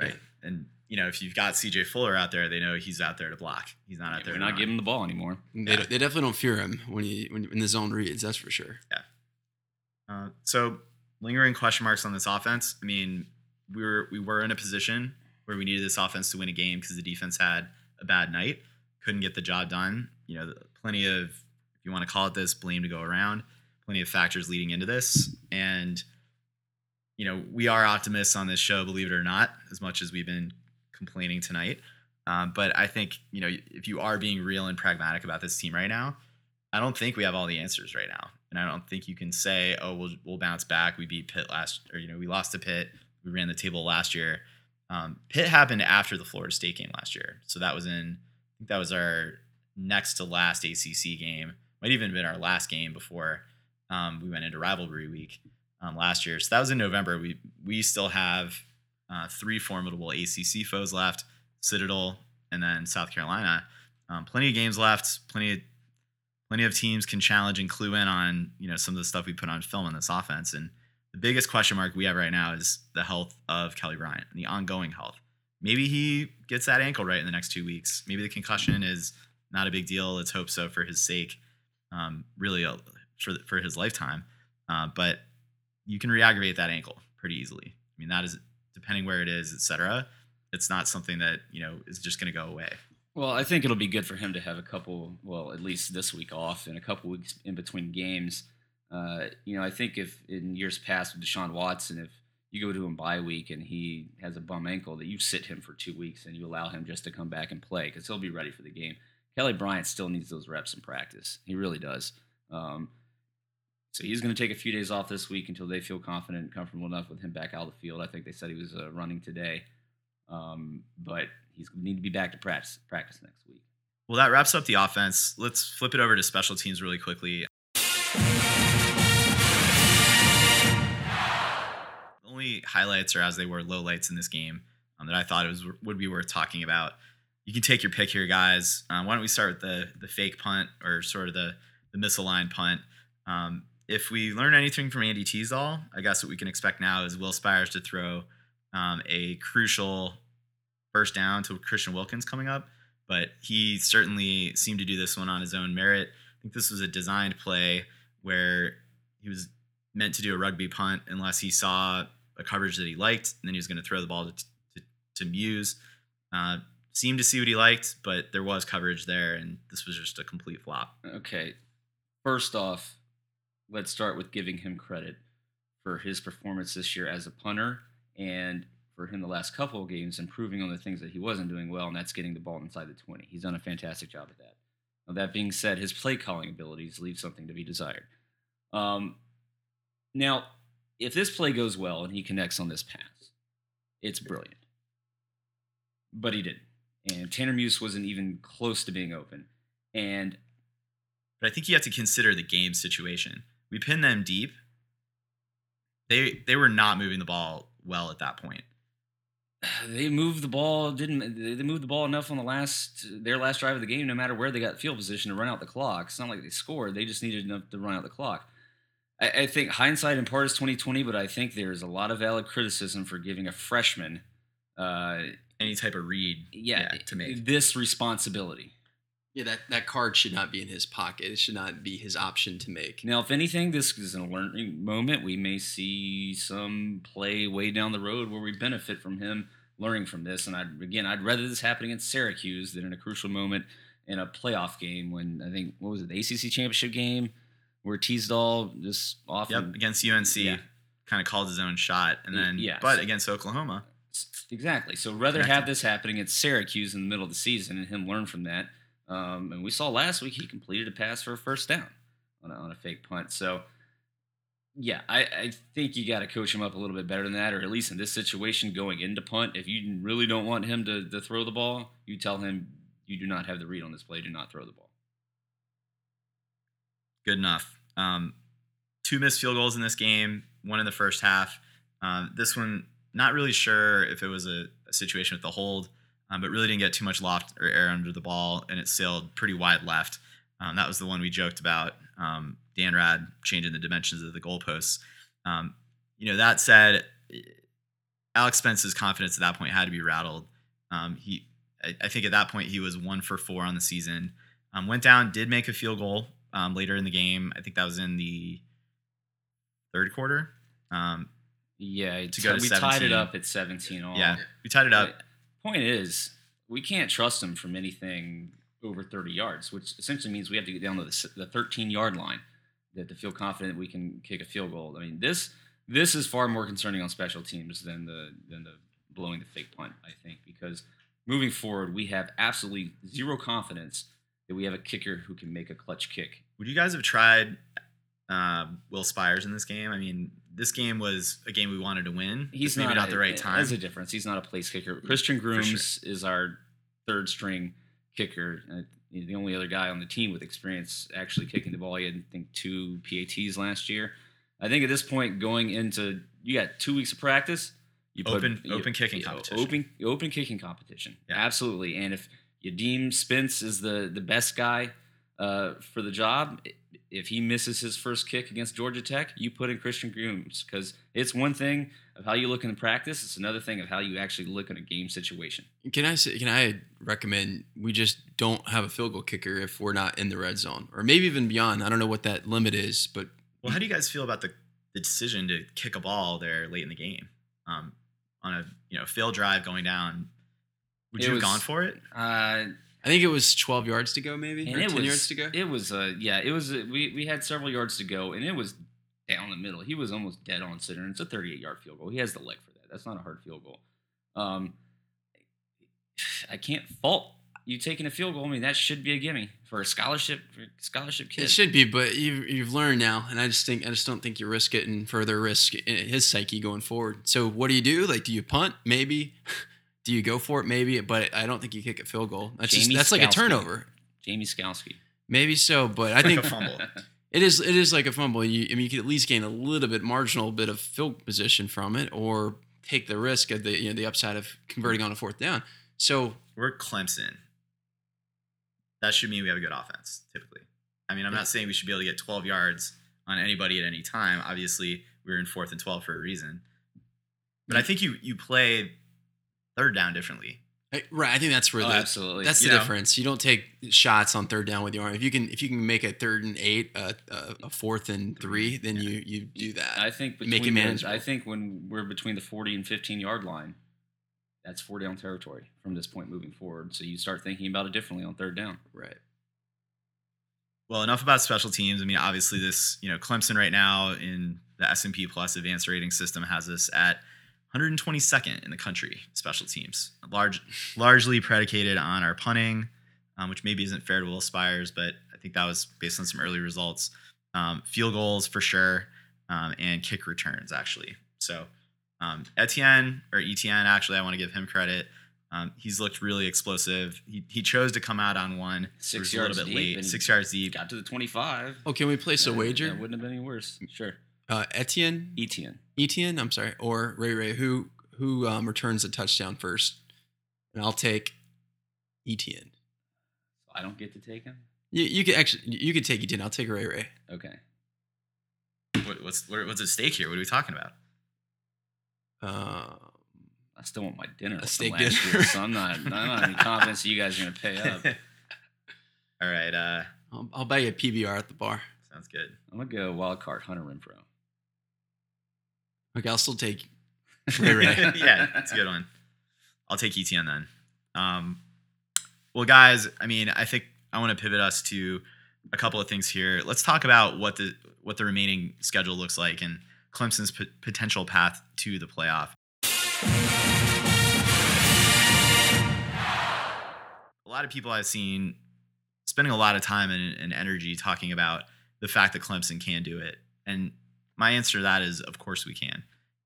S1: Right. And you know, if you've got CJ Fuller out there, they know he's out there to block. He's not out
S2: Yeah,
S1: there.
S2: we're not
S1: run.
S2: giving him the ball anymore.
S3: They, they definitely don't fear him when he when, when the zone reads. That's for sure. Yeah.
S1: Uh, so lingering question marks on this offense. I mean, we were we were in a position where we needed this offense to win a game because the defense had a bad night, couldn't get the job done. You know, plenty of if you want to call it this, blame to go around. Plenty of factors leading into this, and you know we are optimists on this show, believe it or not, as much as we've been complaining tonight. Um, but I think you know if you are being real and pragmatic about this team right now, I don't think we have all the answers right now, and I don't think you can say, "Oh, we'll we'll bounce back." We beat Pitt last, or you know, we lost to Pitt. We ran the table last year. Um, Pitt happened after the Florida State game last year, so that was in. I think that was our next to last ACC game. Might even have been our last game before um, we went into rivalry week um, last year. So that was in November. We we still have uh, three formidable ACC foes left: Citadel and then South Carolina. Um, plenty of games left. Plenty of plenty of teams can challenge and clue in on you know some of the stuff we put on film in this offense. And the biggest question mark we have right now is the health of Kelly Bryant and the ongoing health. Maybe he gets that ankle right in the next two weeks. Maybe the concussion is not a big deal. Let's hope so for his sake. Um, really, uh, for for his lifetime. Uh, but you can re-aggravate that ankle pretty easily. I mean, that is depending where it is, etc. It's not something that you know is just going to go away.
S2: Well, I think it'll be good for him to have a couple, well, at least this week off and a couple weeks in between games. Uh, you know, I think if in years past with Deshaun Watson, if you go to him bye week and he has a bum ankle, that you sit him for two weeks and you allow him just to come back and play because he'll be ready for the game. Kelly Bryant still needs those reps in practice. He really does. Um, so he's going to take a few days off this week until they feel confident and comfortable enough with him back out of the field. I think they said he was uh, running today, um, but he's going to need to be back to practice practice next week.
S1: Well, that wraps up the offense. Let's flip it over to special teams really quickly. The only highlights are as they were lowlights in this game um, that I thought it was would be worth talking about. You can take your pick here, guys. Uh, why don't we start with the the fake punt or sort of the the misaligned punt? Um, if we learn anything from Andy Teasdall, I guess what we can expect now is Will Spiers to throw um, a crucial first down to Christian Wilkins coming up but he certainly seemed to do this one on his own merit. I think this was a designed play where he was meant to do a rugby punt unless he saw a coverage that he liked, and then he was going to throw the ball to, to, to Muse. Uh, seemed to see what he liked, but there was coverage there, and this was just a complete flop.
S2: Okay. First off, let's start with giving him credit for his performance this year as a punter and for him the last couple of games improving on the things that he wasn't doing well, and that's getting the ball inside the 20. He's done a fantastic job at that. Now, that being said, his play calling abilities leave something to be desired. Um, now, if this play goes well and he connects on this pass, it's brilliant. But he didn't. and Tanner Muse wasn't even close to being open. And
S1: But I think you have to consider the game situation. We pinned them deep. They they were not moving the ball well at that point.
S2: they moved the ball didn't they moved the ball enough on the last their last drive of the game no matter where they got field position to run out the clock it's not like they scored they just needed enough to run out the clock i, I think hindsight in part is 2020 but i think there's a lot of valid criticism for giving a freshman uh,
S1: Any type of read,
S2: yeah,
S1: to make.
S2: this responsibility
S3: Yeah, that, that card should not be in his pocket. It should not be his option to make.
S2: now if anything this is a learning moment we may see some play way down the road where we benefit from him learning from this and i again i'd rather this happen against syracuse than in a crucial moment in a playoff game when i think what was it the acc championship game where teasdall just off
S1: Yep,
S2: and-
S1: against UNC,
S2: Yeah.
S1: kind of called his own shot, and then
S2: yeah,
S1: but
S2: so-
S1: against Oklahoma,
S2: exactly so rather
S1: Connected.
S2: have this happening at syracuse in the middle of the season and him learn from that um, and we saw last week he completed a pass for a first down on a, on a fake punt so yeah, I, I think you got to coach him up a little bit better than that, or at least in this situation going into punt. If you really don't want him to, to throw the ball, you tell him you do not have the read on this play, do not throw the ball.
S1: good enough. Um, two missed field goals in this game, one in the first half. Um, this one, not really sure if it was a, a situation with the hold, um, but really didn't get too much loft or air under the ball, and it sailed pretty wide left. Um, that was the one we joked about. Um, Dan Rad changing the dimensions of the goalposts. Um, you know, that said, Alex Spence's confidence at that point had to be rattled. Um, he, I, I think at that point he was one for four on the season. Um, went down, did make a field goal um, later in the game. I think that was in the third quarter. Um,
S2: Yeah,
S1: To go to
S2: we tied it up at 17 all.
S1: yeah, we tied it up.
S2: But Point is, we can't trust him from anything over 30 yards, which essentially means we have to get down to the, the 13 yard line to feel confident we can kick a field goal. I mean, this this is far more concerning on special teams than the than the blowing the fake punt. I think because moving forward, we have absolutely zero confidence that we have a kicker who can make a clutch kick.
S1: Would you guys have tried uh, Will Spiers in this game? I mean, this game was a game we wanted to win.
S2: He's
S1: maybe
S2: not,
S1: not
S2: a-
S1: the right time.
S2: There's a difference. He's not a place kicker. Christian
S1: For sure.
S2: Grooms is our third string kicker. Uh, he's the only other guy on the team with experience actually kicking the ball. He had, I think, two PATs last year. I think at this point, going into you got two weeks of practice. You
S1: Open- open kicking
S2: yeah,
S1: competition.
S2: Open open kicking competition.
S1: Yeah.
S2: Absolutely. And if you deem Spence is the the best guy uh, for the job, if he misses his first kick against Georgia Tech, you put in Christian Grooms because it's one thing of how you look in the practice. It's another thing of how you actually look in a game situation.
S3: Can I say, can I recommend we just don't have a field goal kicker if we're not in the red zone or maybe even beyond? I don't know what that limit is, but
S1: well, how do you guys feel about the, the decision to kick a ball there late in the game um, on a you know failed drive going down? Would
S2: It
S1: you
S2: was-
S1: have gone for it?
S2: Uh,
S3: I think it was 12 yards to go, maybe
S2: and
S3: or
S2: it
S3: 10
S2: was
S3: yards to go.
S2: it was uh yeah it was uh, we we had several yards to go and it was down the middle. He was almost dead on center. And it's a 38 yard field goal. He has the leg for that. That's not a hard field goal. Um, I can't fault you taking a field goal. I mean that should be a gimme for a scholarship for a scholarship kid.
S3: It should be, but you've, you've learned now, and I just think I just don't think you risk it and further risk his psyche going forward. So what do you do? Like, do you punt? Maybe. Do you go for it? Maybe, but I don't think you kick a field goal. That's just
S2: Jamie
S3: that's like a turnover.
S2: Jamie Skalski.
S3: Maybe so, but I
S1: Like
S3: think
S1: a fumble.
S3: it is it is like a fumble. You, I mean, you could at least gain a little bit marginal bit of field position from it, or take the risk of the you know the upside of converting on a fourth down. So
S1: We're Clemson. That should mean we have a good offense, typically. I mean, I'm
S3: Yeah.
S1: not saying we should be able to get 12 yards on anybody at any time. Obviously, we were in fourth and 12 for a reason. But I think you you play third down differently.
S3: Right, I think that's where
S2: Oh,
S3: the
S2: absolutely.
S3: That's the
S1: You know.
S3: difference. You don't take shots on third down with your arm. If you can, if you can make a third and eight, a, a, a fourth and three, then you you do that.
S2: I think
S3: Make it
S2: between
S3: manageable.
S2: I think when we're between the 40 and 15 yard line, that's four down territory from this point moving forward. So you start thinking about it differently on third down.
S3: right.
S1: Well, enough about special teams. I mean, obviously, this you know Clemson right now in the S and P Plus advanced rating system has us at 122nd in the country special teams, large largely predicated on our punting, um, which maybe isn't fair to Will Spiers, but I think that was based on some early results. Um, field goals for sure, um, and kick returns actually. So um, Etienne or Etienne, actually, I want to give him credit. Um, he's looked really explosive. He, he chose to come out on one.
S2: Six
S1: It
S2: yards
S1: a little bit
S2: deep,
S1: late. Six yards deep.
S2: Got to the 25.
S3: Oh, can we place a wager?
S2: That wouldn't have been any worse. Sure.
S3: Uh, Etienne,
S2: Etienne.
S3: Etienne, I'm sorry, or Ray Ray, who who um, returns a touchdown first, and I'll take Etienne.
S2: I don't get to take him.
S3: You, you could actually you could take Etienne. I'll take Ray Ray.
S2: Okay.
S1: What, what's what, what's at stake here? What are we talking about?
S3: Um,
S2: I still want my dinner.
S3: A steak dinner.
S2: year, so I'm not. I'm not any confidence that you guys are gonna pay up.
S1: All right. Uh,
S3: I'll, I'll buy you a PBR at the bar.
S1: sounds good.
S2: I'm gonna go wild card Hunter Renfrow.
S3: Okay, I'll still take Ray Ray.
S1: yeah, it's a good one. I'll take Etienne then. Um, well, guys, I mean, I think I want to pivot us to a couple of things here. Let's talk about what the what the remaining schedule looks like and Clemson's p- potential path to the playoff. A lot of people I've seen spending a lot of time and, and energy talking about the fact that Clemson can do it, and my answer to that is, of course, we can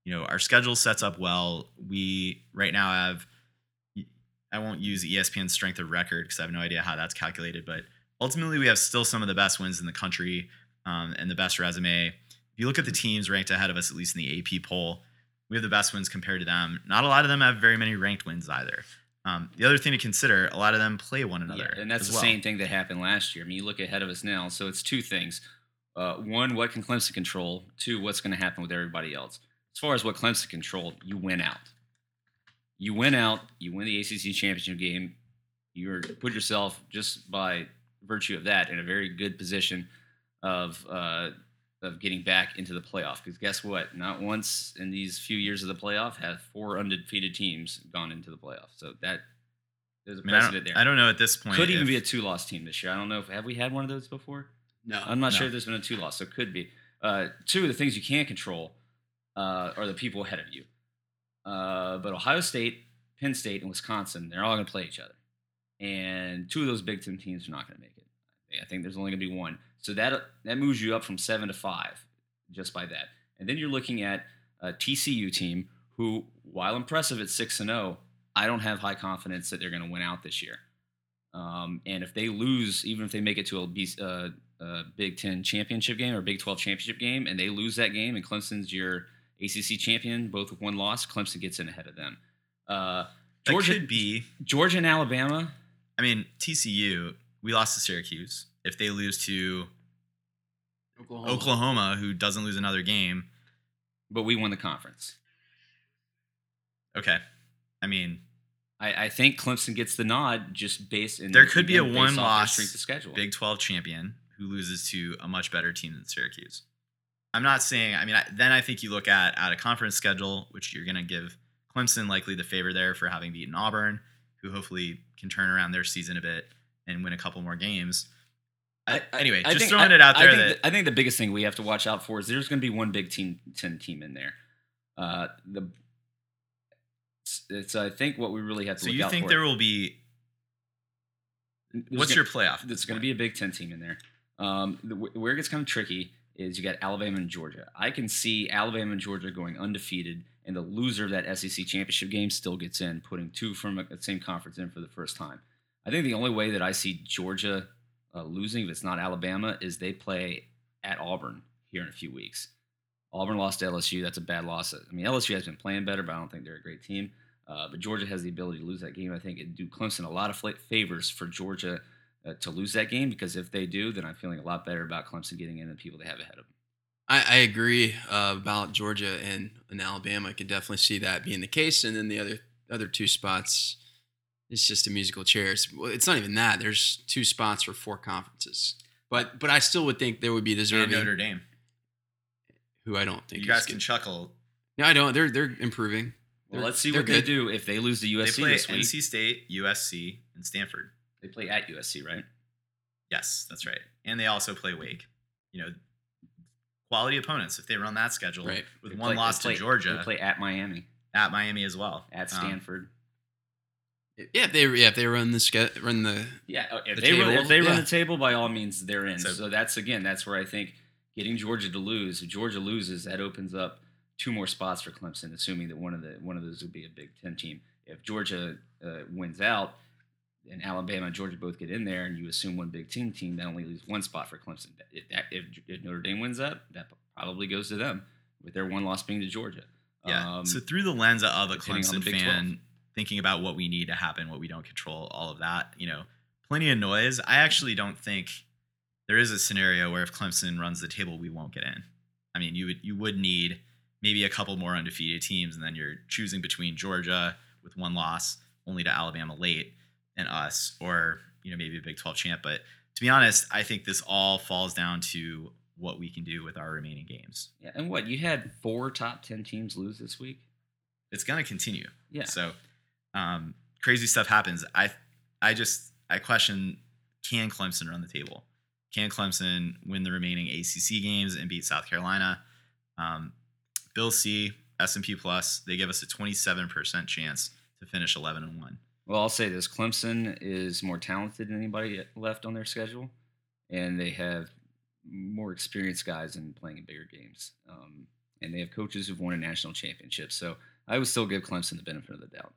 S1: you know our schedule sets up well we right now have i won't use espn's strength of record because i have no idea how that's calculated but ultimately we have still some of the best wins in the country um, and the best resume if you look at the teams ranked ahead of us at least in the ap poll we have the best wins compared to them not a lot of them have very many ranked wins either um, the other thing to consider a lot of them play one another
S2: Yeah, and that's the
S1: well.
S2: same thing that happened last year. I mean, you look ahead of us now, so it's two things. Uh, one, what can Clemson control? Two, what's going to happen with everybody else? As far as what Clemson controlled, you win out. You win out. You win the ACC championship game. You're put yourself just by virtue of that in a very good position of uh, of getting back into the playoff. Because guess what? Not once in these few years of the playoff have four undefeated teams gone into the playoff. So that there's a
S1: I, mean, I,
S2: precedent
S1: don't,
S2: there.
S1: I don't know at this point
S2: Could even be a two-loss team this year. I don't know if have we had one of those before.
S3: No,
S2: I'm not
S1: no.
S2: sure if there's been a two-loss, so it could be. Uh, two of the things you can't control uh, are the people ahead of you. Uh, but Ohio State, Penn State, and Wisconsin, they're all going to play each other, and two of those Big Ten teams are not going to make it. I think there's only going to be one, so that that moves you up from seven to five just by that. And then you're looking at a TCU team who, while impressive at six and zero, I don't have high confidence that they're going to win out this year. Um, and if they lose, even if they make it to a B, uh, uh, Big Ten championship game or Big Twelve championship game, and they lose that game, and Clemson's your ACC champion, both with one loss, Clemson gets in ahead of them. Uh,
S1: that
S2: Georgia,
S1: could be
S2: Georgia and Alabama.
S1: I mean, TCU, we lost to Syracuse. If they lose to
S3: Oklahoma.
S1: Oklahoma, who doesn't lose another game,
S2: but we won the conference.
S1: okay. I mean,
S2: I, I think Clemson gets the nod just based in
S1: there could be a
S2: again, based off their
S1: one-loss
S2: strength of schedule.
S1: Big 12 champion who loses to a much better team than Syracuse. I'm not saying, I mean, I, then I think you look at out of conference schedule, which you're going to give Clemson likely the favor there for having beaten Auburn, who hopefully can turn around their season a bit and win a couple more games. I, anyway,
S2: I
S1: just
S2: think-
S1: throwing
S2: I-
S1: it out
S2: I
S1: there
S2: think
S1: that
S2: the, I think the biggest thing we have to watch out for is there's going to be one Big Ten, team in there. Uh, the it's, it's I think what we really have to
S1: so you
S2: out
S1: think there will be
S2: There's
S1: what's
S2: gonna-
S1: your playoff?
S2: There's going to be a Big Ten team in there. Um, the, where it gets kind of tricky is you got Alabama and Georgia. I can see Alabama and Georgia going undefeated, and the loser of that SEC championship game still gets in, putting two from the same conference in for the first time. I think the only way that I see Georgia uh, losing, if it's not Alabama, is they play at Auburn here in a few weeks. Auburn lost to LSU. That's a bad loss. I mean, LSU has been playing better, but I don't think they're a great team. Uh, but Georgia has the ability to lose that game. I think it do Clemson a lot of favors for Georgia to lose that game because if they do, then I'm feeling a lot better about Clemson getting in the people they have ahead of them.
S3: I, I agree uh, about Georgia and, and Alabama. I could definitely see that being the case. And then the other other two spots, it's just a musical chairs. Well, it's not even that. There's two spots for four conferences. But but I still would think there would be
S1: And
S3: deserving.
S1: Notre Dame.
S3: who I don't think
S1: You guys
S3: is
S1: can
S3: good.
S1: chuckle.
S3: No, I don't. They're they're improving.
S2: Well,
S3: They're-
S2: let's see
S3: they're
S2: what they do if they lose to
S1: They
S2: USC
S1: play
S2: this week.
S1: NC State, USC, and Stanford.
S2: They play at USC, right?
S1: Yes, that's right. And they also play Wake. You know, quality opponents if they run that schedule
S3: Right.
S1: with
S2: They
S1: one
S2: play-
S1: loss
S2: play-
S1: to Georgia
S2: They play at Miami,
S1: at Miami as well.
S2: at
S1: Um,
S2: Stanford.
S3: Yeah, if they yeah if they run the ske- run the
S2: Yeah, uh, if
S3: The
S2: they run,
S3: table,
S2: if they run the table, by all means, they're in.
S1: So-
S2: So, that's again, that's where I think getting Georgia to lose. If Georgia loses, that opens up two more spots for Clemson, assuming that one of the one of those would be a Big Ten team. If Georgia uh, wins out, and Alabama and Georgia both get in there, and you assume one Big Ten team, that only leaves one spot for Clemson. If, that, if, if Notre Dame wins that, that probably goes to them, with their one loss being to Georgia.
S1: Yeah.
S2: Um,
S1: so through the lens of a Clemson fan,
S2: 12.
S1: thinking about what we need to happen, what we don't control, all of that, you know, plenty of noise. I actually don't think there is a scenario where if Clemson runs the table, we won't get in. I mean, you would you would need maybe a couple more undefeated teams, and then you're choosing between Georgia with one loss only to Alabama late and us, or you know maybe a Big 12 champ. But to be honest, I think this all falls down to what we can do with our remaining games.
S2: yeah, and what you had four top ten teams lose this week.
S1: It's gonna continue.
S2: Yeah.
S1: So um, crazy stuff happens. I I just I question can Clemson run the table? Can Clemson win the remaining ACC games and beat South Carolina? Um, Bill C S and P Plus they give us a 27% chance to finish 11 and one.
S2: Well, I'll say this: Clemson is more talented than anybody left on their schedule, and they have more experienced guys in playing in bigger games. Um, and they have coaches who've won a national championship. So I would still give Clemson the benefit of the doubt.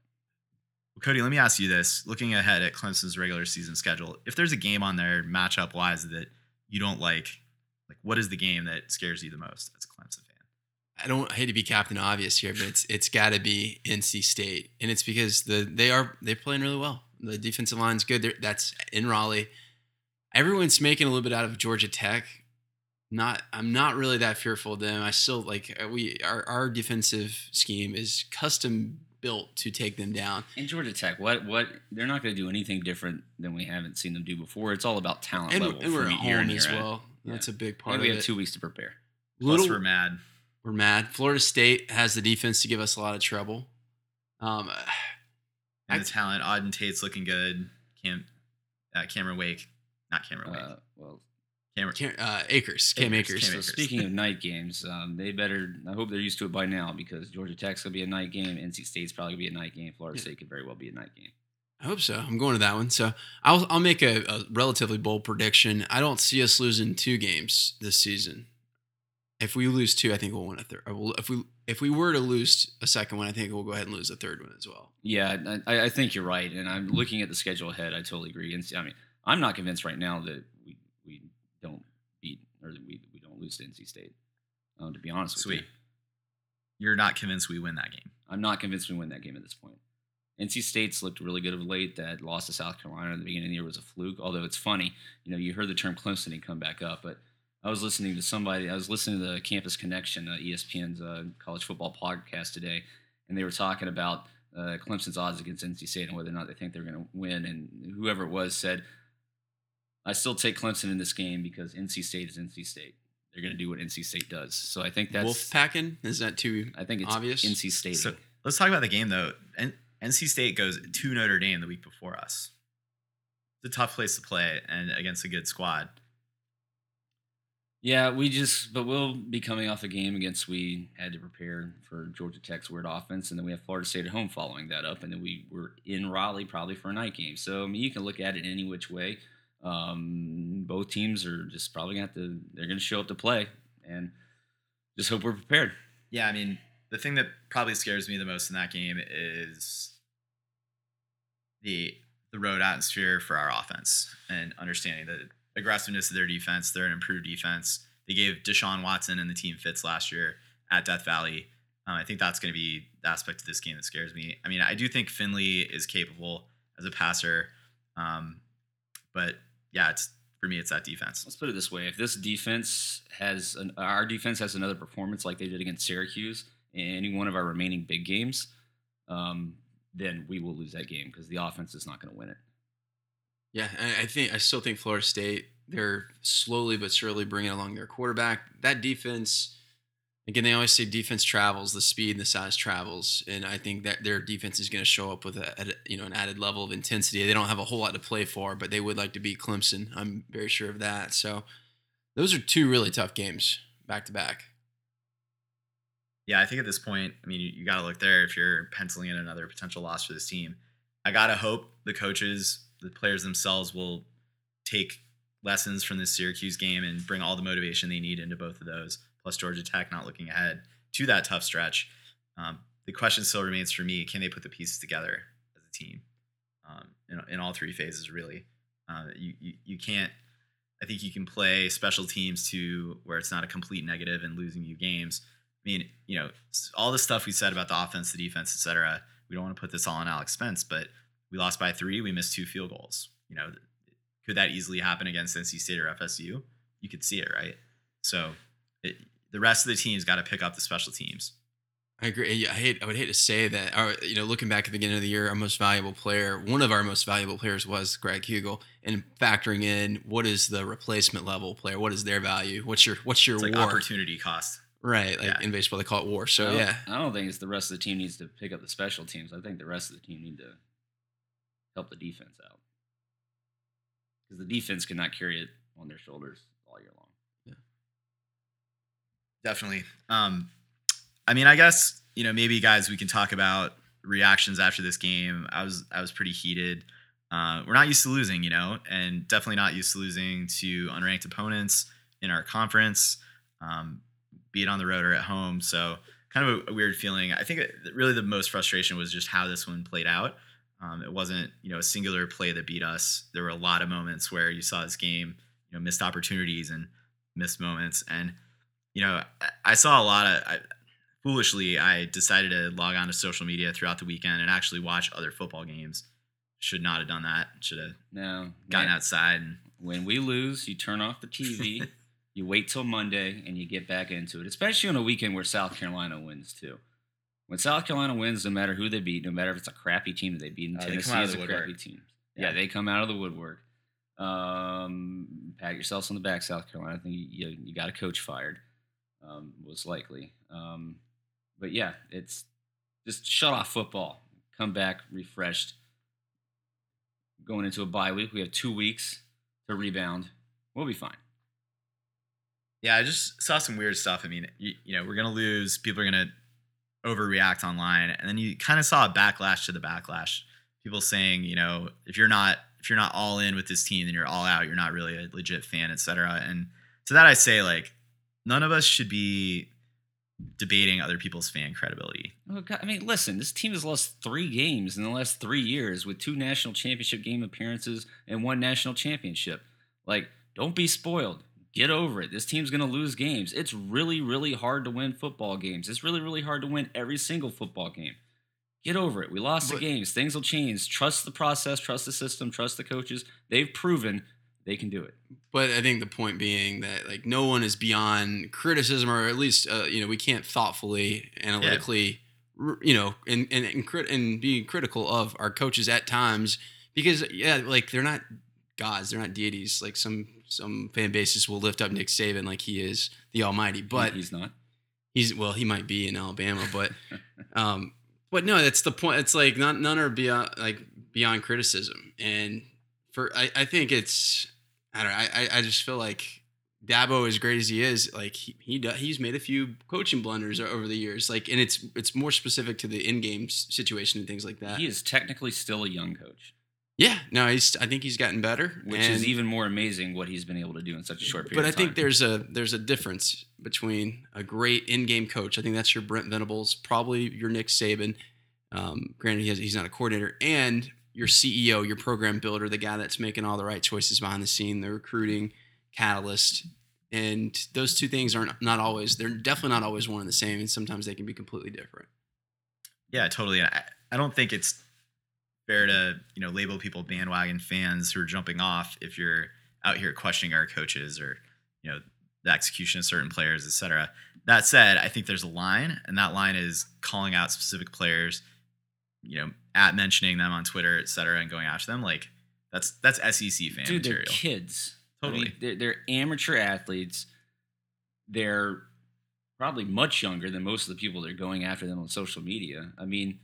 S1: Well, Cody, let me ask you this: Looking ahead at Clemson's regular season schedule, if there's a game on there matchup wise that you don't like, like what is the game that scares you the most as a Clemson fan?
S3: I don't I hate to be Captain Obvious here, but it's it's got to be NC State, and it's because the they are they're playing really well. The defensive line's good. They're, that's in Raleigh. Everyone's making a little bit out of Georgia Tech. Not I'm not really that fearful of them. I still like uh, we our our defensive scheme is custom built to take them down.
S2: And Georgia Tech, what what they're not going to do anything different than we haven't seen them do before. It's all about talent
S3: And,
S2: level.
S3: and we're at home as well. That's a big part
S2: And we have two weeks to prepare.
S1: Plus,
S3: Little-
S1: we're mad.
S3: We're mad. Florida State has the defense to give us a lot of trouble. Um,
S1: And
S3: I-
S1: the talent, Auden Tate's looking good. Cam, uh, Cameron Wake, not Cameron Wake.
S2: Uh, well,
S1: Cameron,
S3: Cam, uh, Akers, Cam
S1: Akers,
S3: Akers.
S1: Cam
S2: so
S1: Akers.
S2: speaking of night games, um, they better. I hope they're used to it by now because Georgia Tech's gonna be a night game. NC State's probably gonna be a night game. Florida
S3: Yeah.
S2: State could very well be a night game.
S3: I hope so. I'm going to that one. So I'll I'll make a, a relatively bold prediction. I don't see us losing two games this season. If we lose two, I think we'll win a third. If we if we were to lose a second one, I think we'll go ahead and lose a third one as well.
S2: Yeah, I, I think you're right, and I'm looking at the schedule ahead. I totally agree. NC, I mean, I'm not convinced right now that we we don't beat or that we we don't lose to NC State. Um, to be honest with
S1: sweet.
S2: you,
S1: You're not convinced we win that game.
S2: I'm not convinced we win that game at this point. NC State's looked really good of late. That loss to South Carolina at the beginning of the year was a fluke. Although it's funny, you know, you heard the term Clemsoning come back up, but I was listening to somebody. I was listening to the Campus Connection, uh, ESPN's uh, college football podcast today, and they were talking about uh, Clemson's odds against NC State and whether or not they think they're going to win. And whoever it was said, "I still take Clemson in this game because NC State is NC State. They're going to do what NC State does." So I think that's.
S3: Wolf packing is that too?
S2: I think it's
S3: obvious?
S2: NC State.
S1: So let's talk about the game though. N- NC State goes to Notre Dame the week before us. It's a tough place to play and against a good squad.
S2: Yeah, we just, but we'll be coming off a game against we had to prepare for Georgia Tech's weird offense, and then we have Florida State at home following that up, and then we were in Raleigh probably for a night game. So I mean, you can look at it any which way. Um, both teams are just probably gonna have to. They're gonna show up to play, and just hope we're prepared.
S1: Yeah, I mean, the thing that probably scares me the most in that game is the the road atmosphere for our offense and understanding the aggressiveness of their defense. They're an improved defense. They gave Deshaun Watson and the team fits last year at Death Valley. Um, I think that's going to be the aspect of this game that scares me. I mean, I do think Finley is capable as a passer, um, but yeah, it's for me, it's that defense.
S2: Let's put it this way: if this defense has an, our defense has another performance like they did against Syracuse in any one of our remaining big games, um, then we will lose that game because the offense is not going to win it.
S3: Yeah, I think I still think Florida State they're slowly but surely bringing along their quarterback. That defense, again, they always say defense travels, the speed and the size travels, and I think that their defense is going to show up with a, you know an added level of intensity. They don't have a whole lot to play for, but they would like to beat Clemson. I'm very sure of that. So those are two really tough games back to back.
S1: Yeah, I think at this point, I mean, you, you got to look there if you're penciling in another potential loss for this team. I got to hope the coaches, the players themselves will take lessons from this Syracuse game and bring all the motivation they need into both of those, plus Georgia Tech not looking ahead to that tough stretch. Um, the question still remains for me can they put the pieces together as a team? in all three phases really. Uh, you, you you can't. I think you can play special teams to where it's not a complete negative and losing you games. I mean, you know, all the stuff we said about the offense, the defense, etc. We don't want to put this all on Alex Spence, but we lost by three. We missed two field goals. You know, could that easily happen against NC State or FSU? You could see it, right? So it, the rest of the team's got to pick up the special teams.
S3: I agree. I hate. I would hate to say that. Our, you know, looking back at the beginning of the year, our most valuable player, one of our most valuable players was Greg Hugel, and factoring in what is the replacement level player, what is their value, what's your what's your
S1: It's like
S3: war,
S1: opportunity cost.
S3: right? Like
S1: Yeah.
S3: in baseball, they call it war. So
S2: don't-
S3: yeah,
S2: I don't think it's the rest of the team needs to pick up the special teams. I think the rest of the team need to help the defense out because the defense cannot carry it on their shoulders all year long.
S1: Yeah, definitely. Um, I mean, I guess you know maybe guys we can talk about reactions after this game. I was I was pretty heated. Uh, we're not used to losing, you know, and definitely not used to losing to unranked opponents in our conference, um, be it on the road or at home. So kind of a, a weird feeling. I think really the most frustration was just how this one played out. Um, it wasn't you know a singular play that beat us. There were a lot of moments where you saw this game, you know, missed opportunities and missed moments and you know, I- saw a lot of. I, foolishly, I decided to log on to social media throughout the weekend and actually watch other football games. Should not have done that. Should have
S2: Now,
S1: gotten
S2: man,
S1: outside. And,
S2: when we lose, you turn off the TV, you wait till Monday, and you get back into it. Especially on a weekend where South Carolina wins too. When South Carolina wins, no matter who they beat, no matter if it's a crappy team that they beat,
S1: Uh, they
S2: Tennessee
S1: of
S2: is
S1: the
S2: a crappy team. Yeah.
S1: Yeah.
S2: they come out of the woodwork. Um, pat yourselves on the back, South Carolina. I think you, you, you got a coach fired, um, most likely. Um, but yeah, it's just shut off football. Come back refreshed. Going into a bye week, we have two weeks to rebound. We'll be fine.
S1: yeah, I just saw some weird stuff. I mean, you, you know, we're gonna lose. People are gonna overreact online, and then you kind of saw a backlash to the backlash. People saying, you know, if you're not if you're not all in with this team, then you're all out. You're not really a legit fan, etc. And to that, I say, like, none of us should be debating other people's fan credibility.
S2: I mean, listen, this team has lost three games in the last three years with two national championship game appearances and one national championship. Like, don't be spoiled. Get over it. This team's going to lose games. It's really, really hard to win football games. It's really, really hard to win every single football game. Get over it. We lost
S3: But-
S2: the games. Things will change. Trust the process, trust the system, trust the coaches. They've proven they can do it.
S3: but I think the point being that like no one is beyond criticism, or at least uh, you know we can't thoughtfully, analytically, r you know, and and and, crit- and being critical of our coaches at times because yeah, like they're not gods, they're not deities. Like some some fan bases will lift up Nick Saban like he is the Almighty, but
S2: he's not.
S3: he's well he might be in alabama but um but no that's the point. It's like not none are beyond like beyond criticism. And for i, I think it's i don't know I, I just feel like dabo as great as he is like he, he do, he's made a few coaching blunders over the years like and it's it's more specific to the in-game situation and things like that.
S2: He is technically still a young coach,
S3: yeah no he's i think he's gotten better
S2: which
S3: and-
S2: is even more amazing what he's been able to do in such a short period
S3: but I
S2: of time.
S3: think there's a there's a difference between a great in-game coach. I think that's your Brent Venables, probably your Nick Saban. Um, granted, he has, he's not a coordinator, and your CEO, your program builder, the guy that's making all the right choices behind the scene, the recruiting catalyst. And those two things aren't not always. They're definitely not always one and the same, and sometimes they can be completely different.
S1: Yeah, totally. I, I don't think it's fair to you know label people bandwagon fans who are jumping off if you're out here questioning our coaches or you know the execution of certain players, etc. That said, I think there's a line, and that line is calling out specific players, you know, at mentioning them on Twitter, etc., and going after them. Like that's that's SEC fan
S2: Dude, they're
S1: material.
S2: kids. I mean,
S1: Totally.
S2: they're, they're amateur athletes. They're probably much younger than most of the people that are going after them on social media. I mean,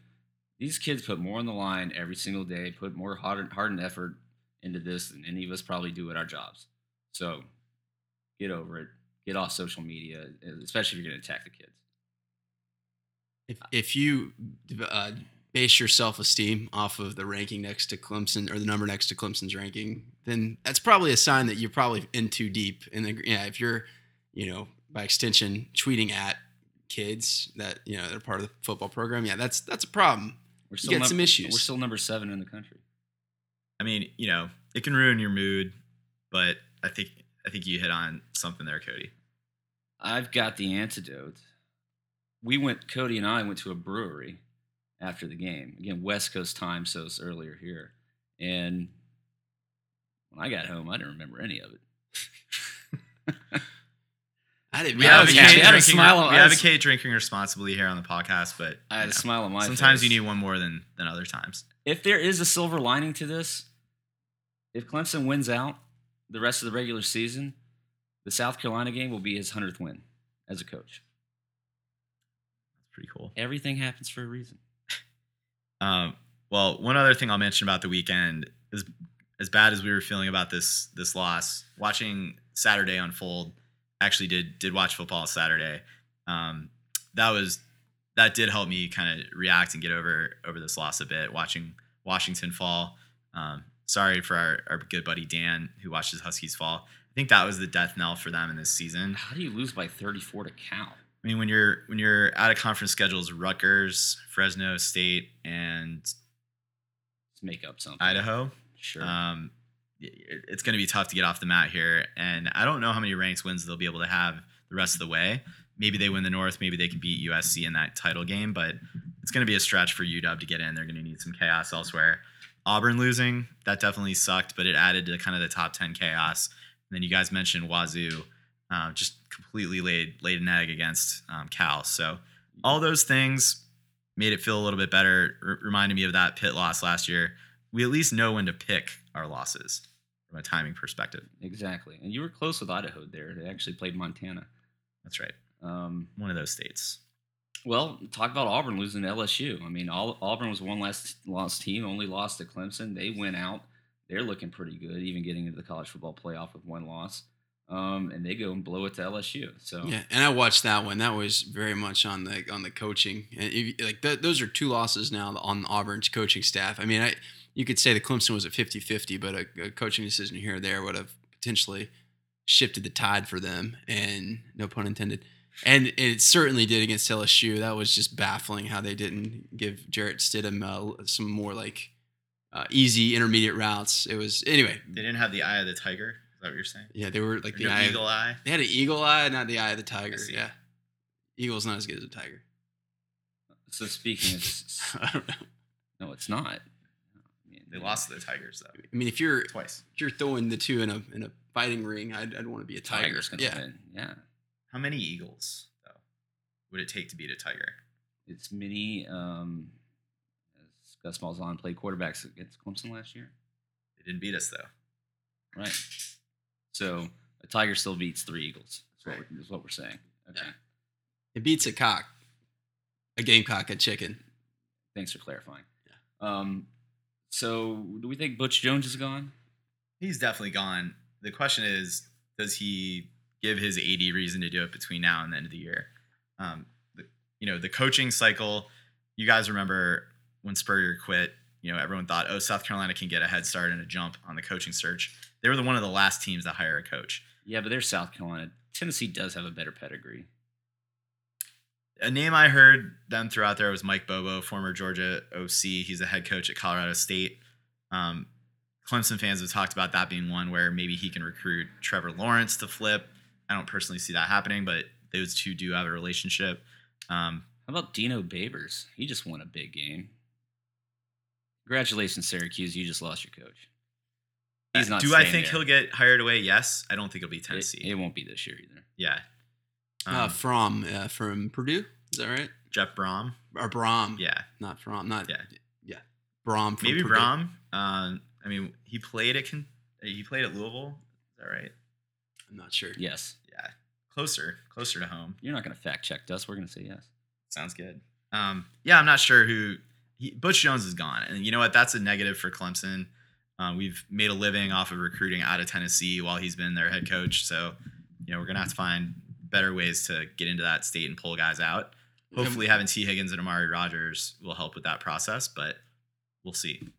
S2: these kids put more on the line every single day, put more hard, heart and effort into this than any of us probably do at our jobs. So get over it. Get off social media, especially if you're going to attack the kids.
S3: If if you uh, base your self esteem off of the ranking next to Clemson or the number next to Clemson's ranking, then that's probably a sign that you're probably in too deep. And yeah, if you're, you know, by extension, tweeting at kids that you know they're part of the football program, yeah, that's that's a problem.
S2: We're
S3: You got
S2: num-
S3: some issues.
S2: We're still number seven in the country.
S1: I mean, you know, it can ruin your mood, but I think I think you hit on something there, Cody.
S2: I've got the antidote. We went, Cody and I went to a brewery after the game. Again, West Coast time, so it's earlier here. And when I got home, I didn't remember any of it.
S3: I didn't.
S1: We
S2: I
S3: realize
S2: was
S3: you
S1: advocate,
S2: actually- I a
S1: drinking,
S2: smile
S1: we advocate drinking responsibly here on the podcast, but
S2: I had a
S1: know,
S2: smile on my
S1: sometimes
S2: face.
S1: you need one more than than other times.
S2: if there is a silver lining to this, if Clemson wins out the rest of the regular season, the South Carolina game will be his 100th win as a coach.
S1: It's pretty cool.
S2: Everything happens for a reason.
S1: Um, well, one other thing I'll mention about the weekend is as bad as we were feeling about this this loss, watching Saturday unfold. Actually, did did watch football Saturday. Um, that was that did help me kind of react and get over over this loss a bit. Watching Washington fall. Um, sorry for our, our good buddy Dan who watches Huskies fall. I think that was the death knell for them in this season.
S2: How do you lose by 34 to count?
S1: I mean, when you're when you're out of conference schedules, Rutgers, Fresno State, and
S2: Let's make up something.
S1: Idaho,
S2: Sure.
S1: um, it's going to be tough to get off the mat here. And I don't know how many ranks wins they'll be able to have the rest of the way. Maybe they win the North. Maybe they can beat USC in that title game. But it's going to be a stretch for UW to get in. They're going to need some chaos elsewhere. Auburn losing that definitely sucked, but it added to kind of the top ten chaos. And then you guys mentioned Wazoo, um, just completely laid laid an egg against um, Cal. So all those things made it feel a little bit better. R- reminded me of that Pitt loss last year. We at least know when to pick our losses from a timing perspective.
S2: exactly. And you were close with Idaho there. They actually played Montana.
S1: That's right.
S2: Um,
S1: One of those states.
S2: well, talk about Auburn losing to LSU. I mean, all, Auburn was one last lost team, only lost to Clemson. They went out. They're looking pretty good, even getting into the college football playoff with one loss. Um, and they go and blow it to LSU. So
S3: Yeah, and I watched that one. That was very much on the on the coaching. And if, like th- those are two losses now on Auburn's coaching staff. I mean, I you could say the Clemson was a 50-50, but a, a coaching decision here or there would have potentially shifted the tide for them. And no pun intended. And it certainly did against LSU. That was just baffling how they didn't give Jarrett Stidham uh, some more like uh, easy intermediate routes. It was anyway.
S1: They didn't have the eye of the tiger. Is that what you're saying?
S3: Yeah, they were like
S1: Or
S3: the
S1: no
S3: eye.
S1: eagle eye.
S3: They had an eagle eye, not the eye of the tiger. Yeah, eagle's not as good as a tiger.
S2: so speaking of, s-
S3: I don't know.
S2: no, it's not. I mean,
S1: They lost to the Tigers though
S3: I mean, if you're
S1: twice.
S3: if you're throwing the two in a in a fighting ring, I'd, I'd want to be a tiger.
S2: Tiger's gonna
S3: yeah,
S2: win. Yeah,
S1: How many eagles though would it take to beat a tiger?
S2: it's mini. Um, as Gus Malzahn played quarterbacks against Clemson last year,
S1: They didn't beat us though.
S2: right? So a tiger still beats three eagles. That's what,
S1: Right.
S2: we're, is what we're saying. Okay.
S3: Yeah. it beats a cock, a gamecock, a chicken.
S2: Thanks for clarifying. Yeah. Um, so do we think Butch Jones is gone?
S1: He's definitely gone. The question is, does he give his AD reason to do it between now and the end of the year? Um, the, you know, the coaching cycle. You guys remember when Spurrier quit? You know, everyone thought, oh, South Carolina can get a head start and a jump on the coaching search. They were the one of the last teams to hire a coach.
S2: Yeah, but they're South Carolina. Tennessee does have a better pedigree.
S1: A name I heard them throw out there was Mike Bobo, former Georgia OC. He's a head coach at Colorado State. Um, Clemson fans have talked about that being one where maybe he can recruit Trevor Lawrence to flip. I don't personally see that happening, but those two do have a relationship. Um,
S2: How about Dino Babers? He just won a big game. Congratulations, Syracuse. You just lost your coach. He's not.
S1: do I think
S2: there.
S1: he'll get hired away? Yes. I don't think it'll be
S2: It,
S1: Tennessee.
S2: it won't be this year either.
S1: yeah. Um,
S3: uh, from uh, from Purdue, is that right?
S1: Jeff Brohm.
S3: Or Brohm?
S1: Yeah.
S3: not from, not
S1: Yeah.
S3: yeah, Brohm. From
S1: Maybe
S3: Purdue.
S1: Brohm. Um, I mean, he played at he played at Louisville. Is that right?
S3: I'm not sure.
S2: Yes.
S1: Yeah. Closer, closer to home.
S2: You're not going to fact check us. We're going to say yes.
S1: Sounds good. Um, yeah, I'm not sure who he, Butch Jones is gone, and you know what? That's a negative for Clemson. Uh, we've made a living off of recruiting out of Tennessee while he's been their head coach, so you know we're gonna have to find better ways to get into that state and pull guys out. Hopefully, having Tee Higgins and Amari Rogers will help with that process, but we'll see.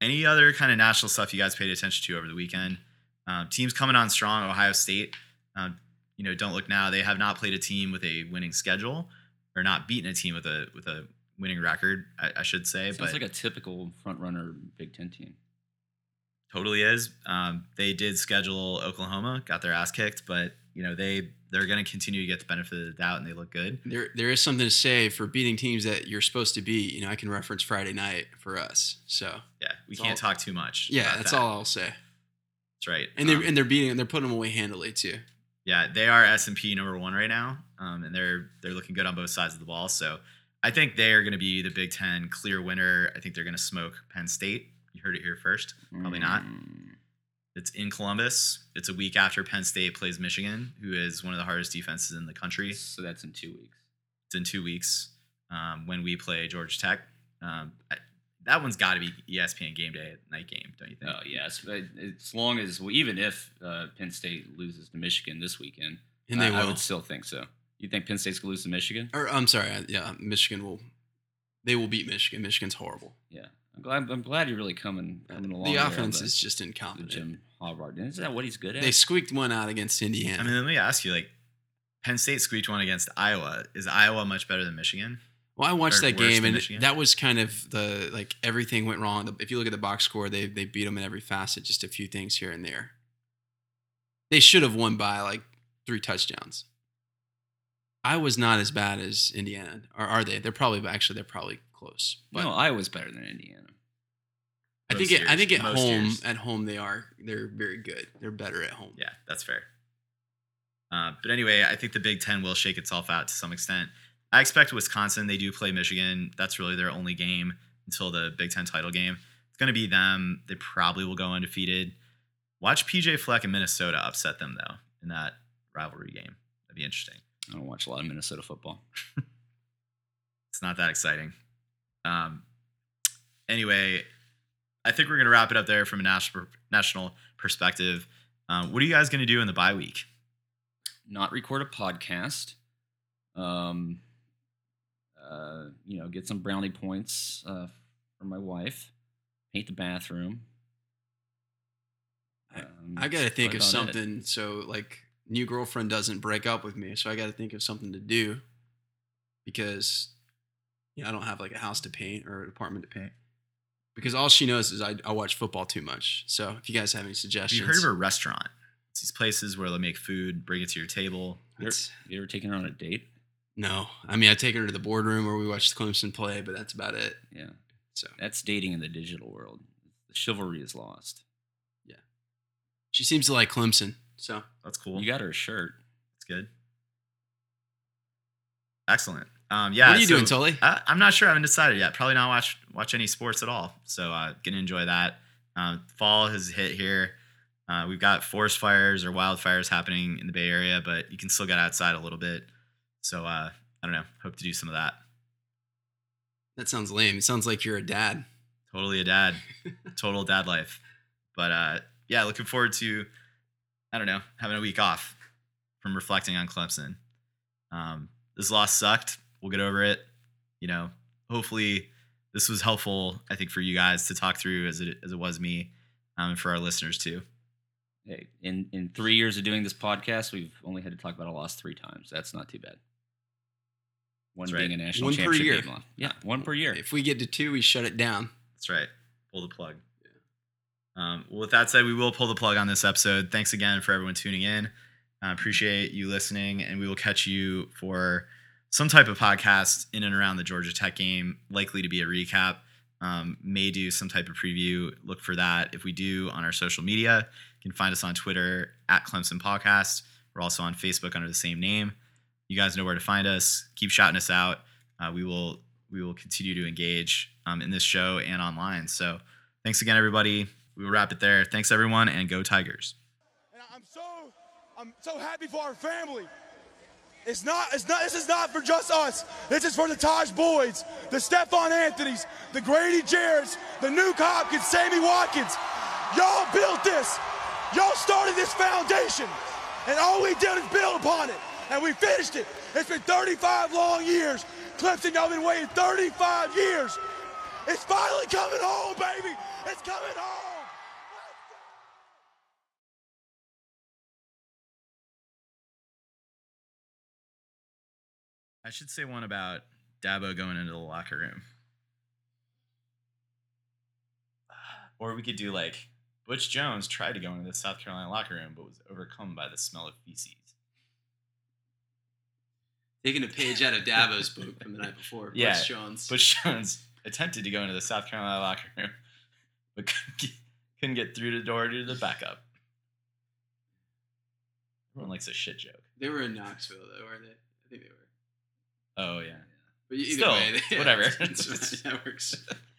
S1: Any other kind of national stuff you guys paid attention to over the weekend? Um, teams coming on strong. Ohio State. Um, you know, don't look now. They have not played a team with a winning schedule, or not beaten a team with a with a winning record, I, I should say,
S2: Sounds
S1: but
S2: like a typical front runner Big Ten team.
S1: Totally is. Um, they did schedule Oklahoma, got their ass kicked, but you know they they're going to continue to get the benefit of the doubt, and they look good.
S3: There, there is something to say for beating teams that you're supposed to beat. You know, I can reference Friday night for us. So
S1: Yeah, we can't
S3: all-
S1: talk too much.
S3: yeah, that's
S1: that.
S3: all I'll say.
S1: That's right.
S3: And they're
S1: Um,
S3: and they're beating, they're putting them away handily too.
S1: Yeah, they are S and P number one right now, um, and they're they're looking good on both sides of the ball. So I think they are going to be the Big Ten clear winner. I think they're going to smoke Penn State. You heard it here first. Probably not.
S2: Mm,
S1: It's in Columbus. It's a week after Penn State plays Michigan, who is one of the hardest defenses in the country.
S2: So that's in two weeks.
S1: It's in two weeks um, when we play Georgia Tech. Um, I, that one's got to be ESPN game day night game, don't you think?
S2: Oh yes, but as long as well, even if uh, Penn State loses to Michigan this weekend,
S3: And they
S2: I, I would still think so. You think Penn State's gonna lose to Michigan?
S3: Or I'm sorry, yeah, Michigan will. They will beat Michigan. Michigan's horrible.
S2: Yeah, I'm glad. I'm glad you're really coming coming along.
S3: The
S2: there on
S3: offense
S2: the-
S3: is just incompetent.
S2: Jim Harbaugh. Is that what he's good at?
S3: They squeaked one out against Indiana.
S1: I mean, let me ask you: like, Penn State squeaked one against Iowa. Is Iowa much better than Michigan?
S3: well, I watched
S1: or
S3: that game, and
S1: Michigan?
S3: that was kind of the like everything went wrong. If you look at the box score, they they beat them in every facet. Just a few things here and there. They should have won by like three touchdowns. I was not as bad as Indiana, or are they? They're probably actually they're probably close. But
S2: no, Iowa's better than Indiana.
S3: I think it, I think at
S1: Most
S3: home
S1: years.
S3: at home they are they're very good. They're better at home.
S1: Yeah, that's fair. Uh, but anyway, I think the Big Ten will shake itself out to some extent. I expect Wisconsin. They do play Michigan. That's really their only game until the Big Ten title game. It's going to be them. They probably will go undefeated. Watch PJ Fleck and Minnesota upset them though in that rivalry game. That'd be interesting.
S2: I don't watch a lot of Minnesota football.
S1: It's not that exciting. Um, anyway, I think we're gonna wrap it up there from a national national perspective. Um, what are you guys gonna do in the bye week?
S2: Not record a podcast. Um, uh, you know, get some brownie points uh, for my wife. Paint the bathroom.
S3: I-
S2: Um,
S3: I got to think of
S2: that's about it.
S3: something so like new girlfriend doesn't break up with me. So I got to think of something to do because you know, I don't have like a house to paint or an apartment to paint. Because all she knows is I, I watch football too much. So if you guys have any
S1: Have
S3: suggestions,
S1: you heard of a restaurant? It's these places where they'll make food, bring it to your table.
S2: You ever, you ever taken her on a date?
S3: no, I mean I take her to the boardroom where we watch the Clemson play, but that's about it.
S2: Yeah,
S3: So
S2: that's dating in the digital world. The chivalry is lost.
S3: Yeah, she seems to like Clemson. So
S1: That's cool.
S2: You got her a shirt.
S1: It's good. Excellent. Um, yeah.
S3: what are you
S1: so-
S3: doing, Tully?
S1: I, I'm not sure. I haven't decided yet. Probably not watch watch any sports at all. So uh, gonna enjoy that. Uh, fall has hit here. Uh, we've got forest fires or wildfires happening in the Bay Area, but you can still get outside a little bit. So uh, I don't know. Hope to do some of that.
S3: That sounds lame. It sounds like you're a dad.
S1: Totally a dad. Total dad life. But uh, yeah, looking forward to I don't know having a week off from reflecting on Clemson. Um, this loss sucked. We'll get over it. You know, hopefully this was helpful. I think for you guys to talk through as it as it was me, um, and for our listeners too.
S2: Hey, in in three years of doing this podcast, we've only had to talk about a loss three times. That's not too bad. One
S1: That's
S2: being
S1: right.
S2: a national
S3: One per
S2: championship
S3: year.
S2: game loss. Yeah, one per year.
S3: If we get to two, we shut it down.
S1: That's right. Pull the plug. Um, well, with that said, we will pull the plug on this episode. Thanks again for everyone tuning in. I appreciate you listening, and we will catch you for some type of podcast in and around the Georgia Tech game, likely to be a recap. Um, may do some type of preview. Look for that. If we do on our social media, you can find us on Twitter at Clemson Podcast. We're also on Facebook under the same name. You guys know where to find us. Keep shouting us out. Uh, we will we will continue to engage um, in this show and online. So thanks again, everybody. We will wrap it there. Thanks everyone, and go Tigers.
S4: And I'm so I'm so happy for our family. It's not, it's not, this is not for just us. This is for the Tajh Boyds, the Stephone Anthony's, the Grady Jarrett's, the Nuke Hopkins, Sammy Watkins. Y'all built this. Y'all started this foundation. And all we did is build upon it. And we finished it. It's been 35 long years. Clemson, y'all been waiting 35 years. It's finally coming home, baby. It's coming home.
S1: I should say one about Dabo going into the locker room. Or we could do like Butch Jones tried to go into the South Carolina locker room, but was overcome by the smell of feces.
S3: Taking a page out of Dabo's book from the night before.
S1: Yeah,
S3: Butch Jones.
S1: Butch Jones attempted to go into the South Carolina locker room, but couldn't get, couldn't get through the door due to the backup. Everyone likes a shit joke.
S3: They were in Knoxville, though, weren't they? I think they were.
S1: Oh yeah.
S3: But either
S1: Still,
S3: way, they,
S1: whatever.
S3: that works.